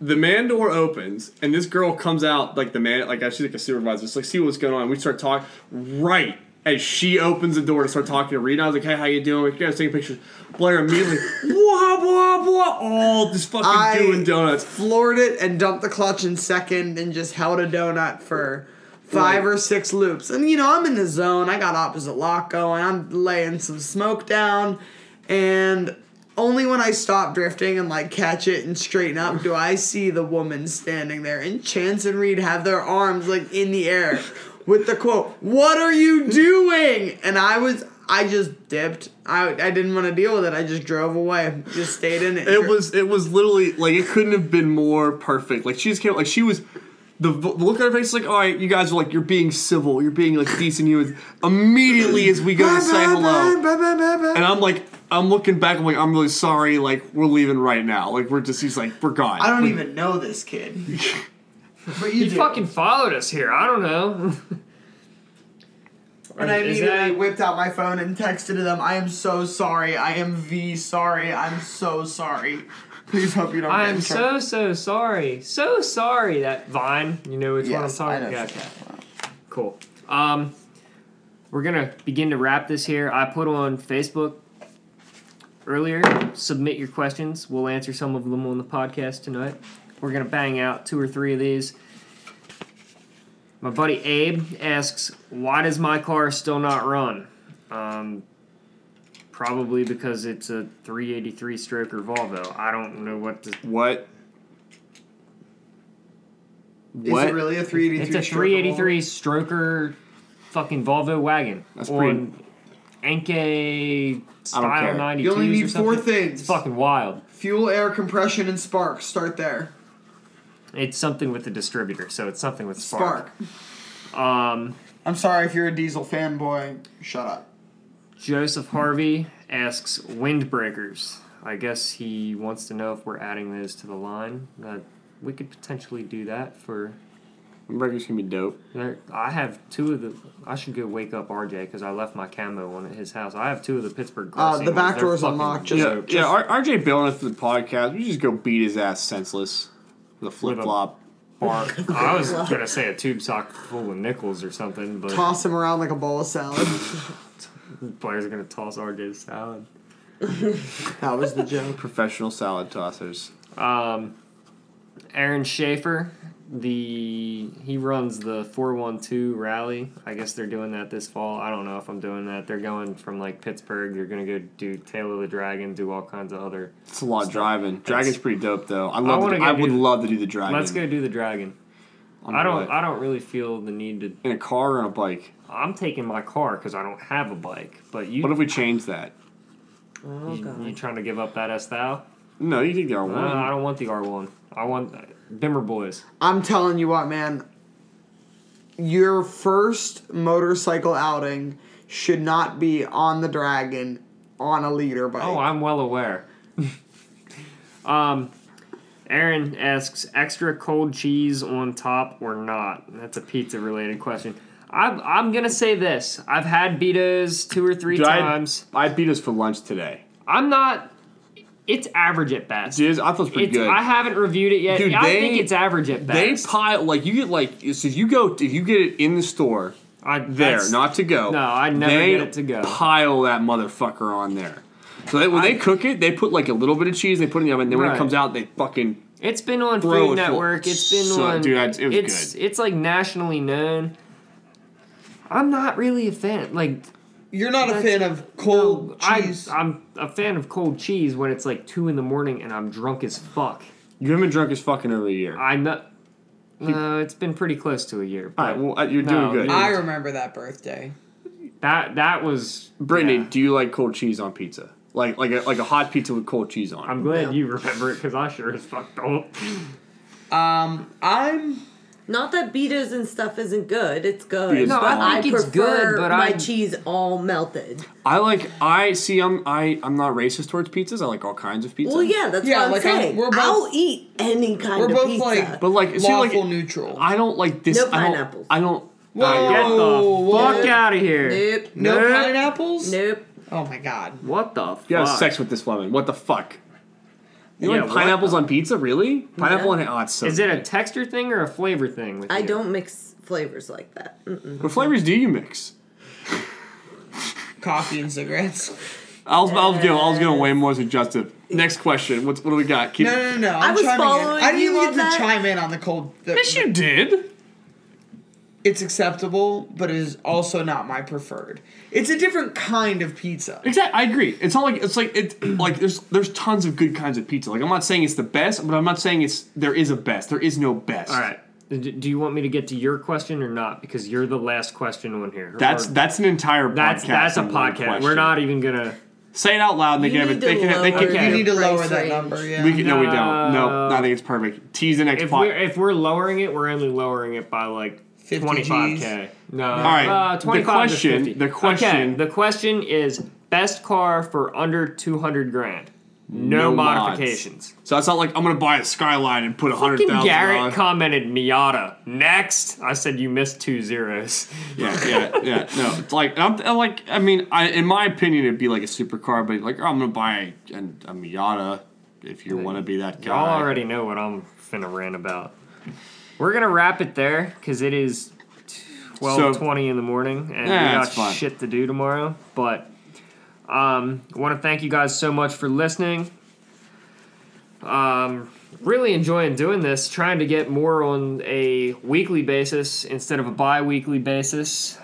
The man door opens, and this girl comes out like the man, like she's like a supervisor, just like see what's going on. We start talking right as she opens the door to start talking to Reed. I was like, "Hey, how you doing?" We guys taking pictures. Blair immediately, blah blah blah, all just fucking I doing donuts. floored it and dumped the clutch in second and just held a donut for five or six loops. And you know, I'm in the zone. I got opposite lock going. I'm laying some smoke down. And only when I stop drifting and like catch it and straighten up do I see the woman standing there. And Chance and Reed have their arms like in the air with the quote, What are you doing? And I was. I just dipped. I, I didn't want to deal with it. I just drove away. Just stayed in it. It was it was literally like it couldn't have been more perfect. Like she just came like she was the, the look on her face like all right, you guys are like you're being civil, you're being like decent humans. Immediately as we go to say hello, and I'm like I'm looking back. I'm like, I'm really sorry. Like, we're leaving right now. Like, we're just. He's like, we're gone. I don't even know this kid. but you do. fucking followed us here. I don't know. And I Is immediately that- whipped out my phone and texted to them, I am so sorry. I am V sorry. I'm so sorry. Please hope you don't get in trouble." so so sorry. So sorry that Vine. You know which one I'm Yes, talking about. Okay. Cool. Um, we're gonna begin to wrap this here. I put on Facebook earlier. Submit your questions. We'll answer some of them on the podcast tonight. We're gonna bang out two or three of these. My buddy Abe asks, "Why does my car still not run?" Um, probably because it's a 383 stroker Volvo. I don't know what the What? Is it really a 383? It's a 383 stroker fucking Volvo wagon. That's on Enkei style care. 92s You only need four things. It's fucking wild. Fuel, air, compression, and spark. Start there. It's something with the distributor, so it's something with Spark. Spark. Um, I'm sorry if you're a diesel fanboy. Shut up. Joseph Harvey asks windbreakers. I guess he wants to know if we're adding those to the line. Uh, we could potentially do that for. Burgers can be dope. I have two of the. I should go wake up RJ because I left my camo on at his house. I have two of the Pittsburgh. Uh, Glassine the back ones. They're door's unlocked, just- dope. yeah, yeah. RJ bailing us to the podcast. We just go beat his ass senseless with a flip flop. bar. I was gonna say a tube sock full of nickels or something, but Toss him around like a bowl of salad. players are gonna toss RJ's salad. that was the joke. Professional salad tossers. Um, Aaron Schaefer, the he runs the four one two rally. I guess they're doing that this fall. I don't know if I'm doing that. They're going from like Pittsburgh. They're gonna go do Tail of the Dragon, do all kinds of other. It's a lot of driving. Dragon's pretty dope though. I love. wanna the- I would do- love to do the dragon. Let's go do the Dragon. On I don't. what? I don't really feel the need to. in a car or on a bike. I'm taking my car because I don't have a bike. But you, What if we change that? Oh you, god. you trying to give up that S thou? No, you think there are Uh, one. I don't want the R one. I want Bimmer Boys. I'm telling you what, man. Your first motorcycle outing should not be on the dragon on a liter bike. Oh, I'm well aware. um, Aaron asks, extra cold cheese on top or not? That's a pizza related question. I'm, I'm gonna say this. I've had Beto's two or three Dude, I- times. I beat us for lunch today. I'm not. It's average at best. Dude, I thought it was pretty It's, good. I haven't reviewed it yet. Dude, I they- think it's average at best. they pile like you get like so if you go if you get it in the store I, there, not to go. No, I never they get it to go. Pile that motherfucker on there. So they, when they cook it, they put like a little bit of cheese. They put it in the oven. And then when it comes out, they fucking It's been on Food it Network. It's been So- on. dude, it was it's, good. It's like nationally known. I'm not really a fan. Like You're not a fan of cold no, cheese. I'm a fan of cold cheese when it's like two in the morning and I'm drunk as fuck. you haven't been drunk as fucking over a year. I'm not. No, it's been pretty close to a year. right, but well uh, you're No, doing good. I remember that birthday. that that was. Brittany, yeah. do you like cold cheese on pizza? Like like a like a hot pizza with cold cheese on. it? I'm glad No. you remember it because I sure as fuck don't. Um, I'm Not that Beto's and stuff isn't good. It's good. Beto's but No, I think it's prefer good, but my I- cheese all melted. I like I see I'm I I'm not racist towards pizzas. I like all kinds of pizza. Well, yeah, that's Yeah, what I'm like, I'm- saying. we're both- I'll eat any kind we're of both pizza. like But like see like lawful neutral. I don't like this. No I don't, pineapples. I don't. Whoa. Get the whoa. fuck out of here. nope. no Nope. pineapples. Nope. Oh my god. What the fuck? You have sex with this woman. What the fuck? You Yeah, like pineapples the- on pizza? Really? Pineapple Yeah. and oh, it's so. Is it a texture thing or a flavor thing? With I you? don't mix flavors like that. Mm-mm. What flavors do you mix? Coffee and cigarettes. I was, I was going. I was going way more suggestive. Next question. What's what do we got? Keep, No, no, no, no. I I'm was chiming in. following I didn't you even get to that. chime in on the cold. The, Yes, you did. It's acceptable, but it is also not my preferred. It's a different kind of pizza. Exactly. I agree. It's not like it's like it. Like there's there's tons of good kinds of pizza. Like I'm not saying it's the best, but I'm not saying it's there is a best. There is no best. All right. Do you want me to get to your question or not? Because you're the last question on here. That's Or- that's an entire that's podcast. that's a podcast. We're not even gonna. Say it out loud. And they You can have it. They can. Have, they can. Okay. You need to Price lower that range. number. Yeah. We can, no, we don't. No, No. I think it's perfect. Tease the next If pod. we're if we're lowering it, we're only lowering it by like 50 twenty five k. No. All right, Uh, the question- To 50. the question- Okay. The question is: best car for under 200 grand. No, No mods. modifications. So it's not like I'm gonna buy a Skyline and put a hundred Fucking. Garrett dollars. commented Miata. Next. I said you missed two zeros. Yeah, yeah, yeah. No, it's like I'm, I'm like I mean, I, in my opinion, it'd be like a supercar, but like oh, I'm gonna buy a, a Miata if you want to be that guy. Y'all already know what I'm finna rant about. We're gonna wrap it there because it is twelve twenty in the morning and Yeah, we got shit to do tomorrow. But um, I want to thank you guys so much for listening. Um, really enjoying doing this, trying to get more on a weekly basis instead of a bi-weekly basis.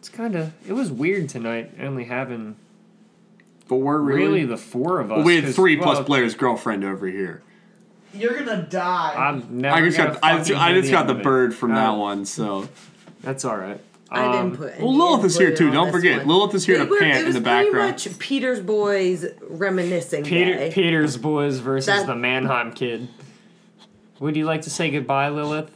It's kind of it was weird tonight only having But we're really, really. the four of us. we had three plus well, Blair's girlfriend over here. You're gonna die. I'm never I just gonna got I, fucking I just got the end of it. bird from Uh, that one. So That's all right. I Um, didn't put. well, any Lilith is here input too. on Don't this forget, one. Lilith is here They to were- pant it in was the pretty background. much Peter's boys reminiscing Peter, day. Peter's boys versus That- the Manheim kid. Would you like to say goodbye, Lilith?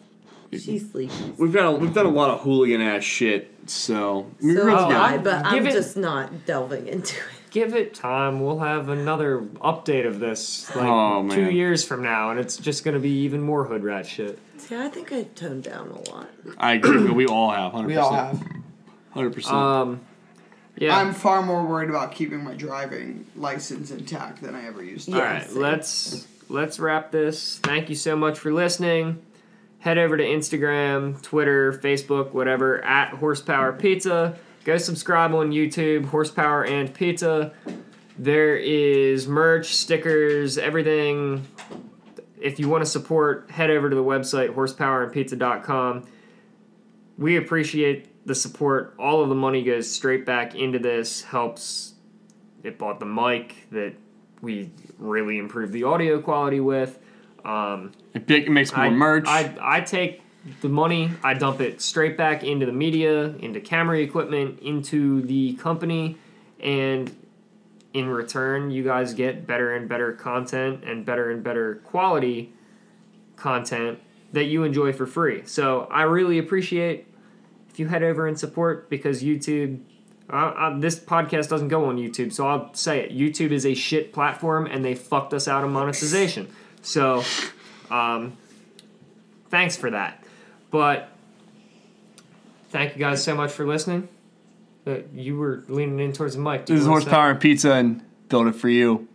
She's sleepy. We've got a, we've done a lot of hooligan ass shit. So, we So really Oh, do got- I, but I'm Give it- just not delving into it. Give it time. We'll have another update of this like Oh, two years from now, and it's just gonna be even more hood rat shit. See, I think I toned down a lot. I agree. We all have. 100%. we all have. Hundred percent. Um, yeah. I'm far more worried about keeping my driving license intact than I ever used to. All Yeah, right, let's let's wrap this. Thank you so much for listening. Head over to Instagram, Twitter, Facebook, whatever at Horsepower Pizza. Go subscribe on YouTube, Horsepower and Pizza. There is merch, stickers, everything. If you want to support, head over to the website horsepowerandpizza.com. We appreciate the support. All of the money goes straight back into this, helps it bought the mic that we really improved the audio quality with. Um, it, makes more I, merch. I, I take the money, I dump it straight back into the media, into camera equipment, into the company, and in return, you guys get better and better content and better and better quality content that you enjoy for free. So I really appreciate if you head over and support because YouTube. Uh, this podcast doesn't go on YouTube, so I'll say it. YouTube is a shit platform, and they fucked us out of monetization. So, um, thanks for that. But thank you guys so much for listening. Uh, you were leaning in towards the mic. Do this is horsepower and pizza, and build it for you.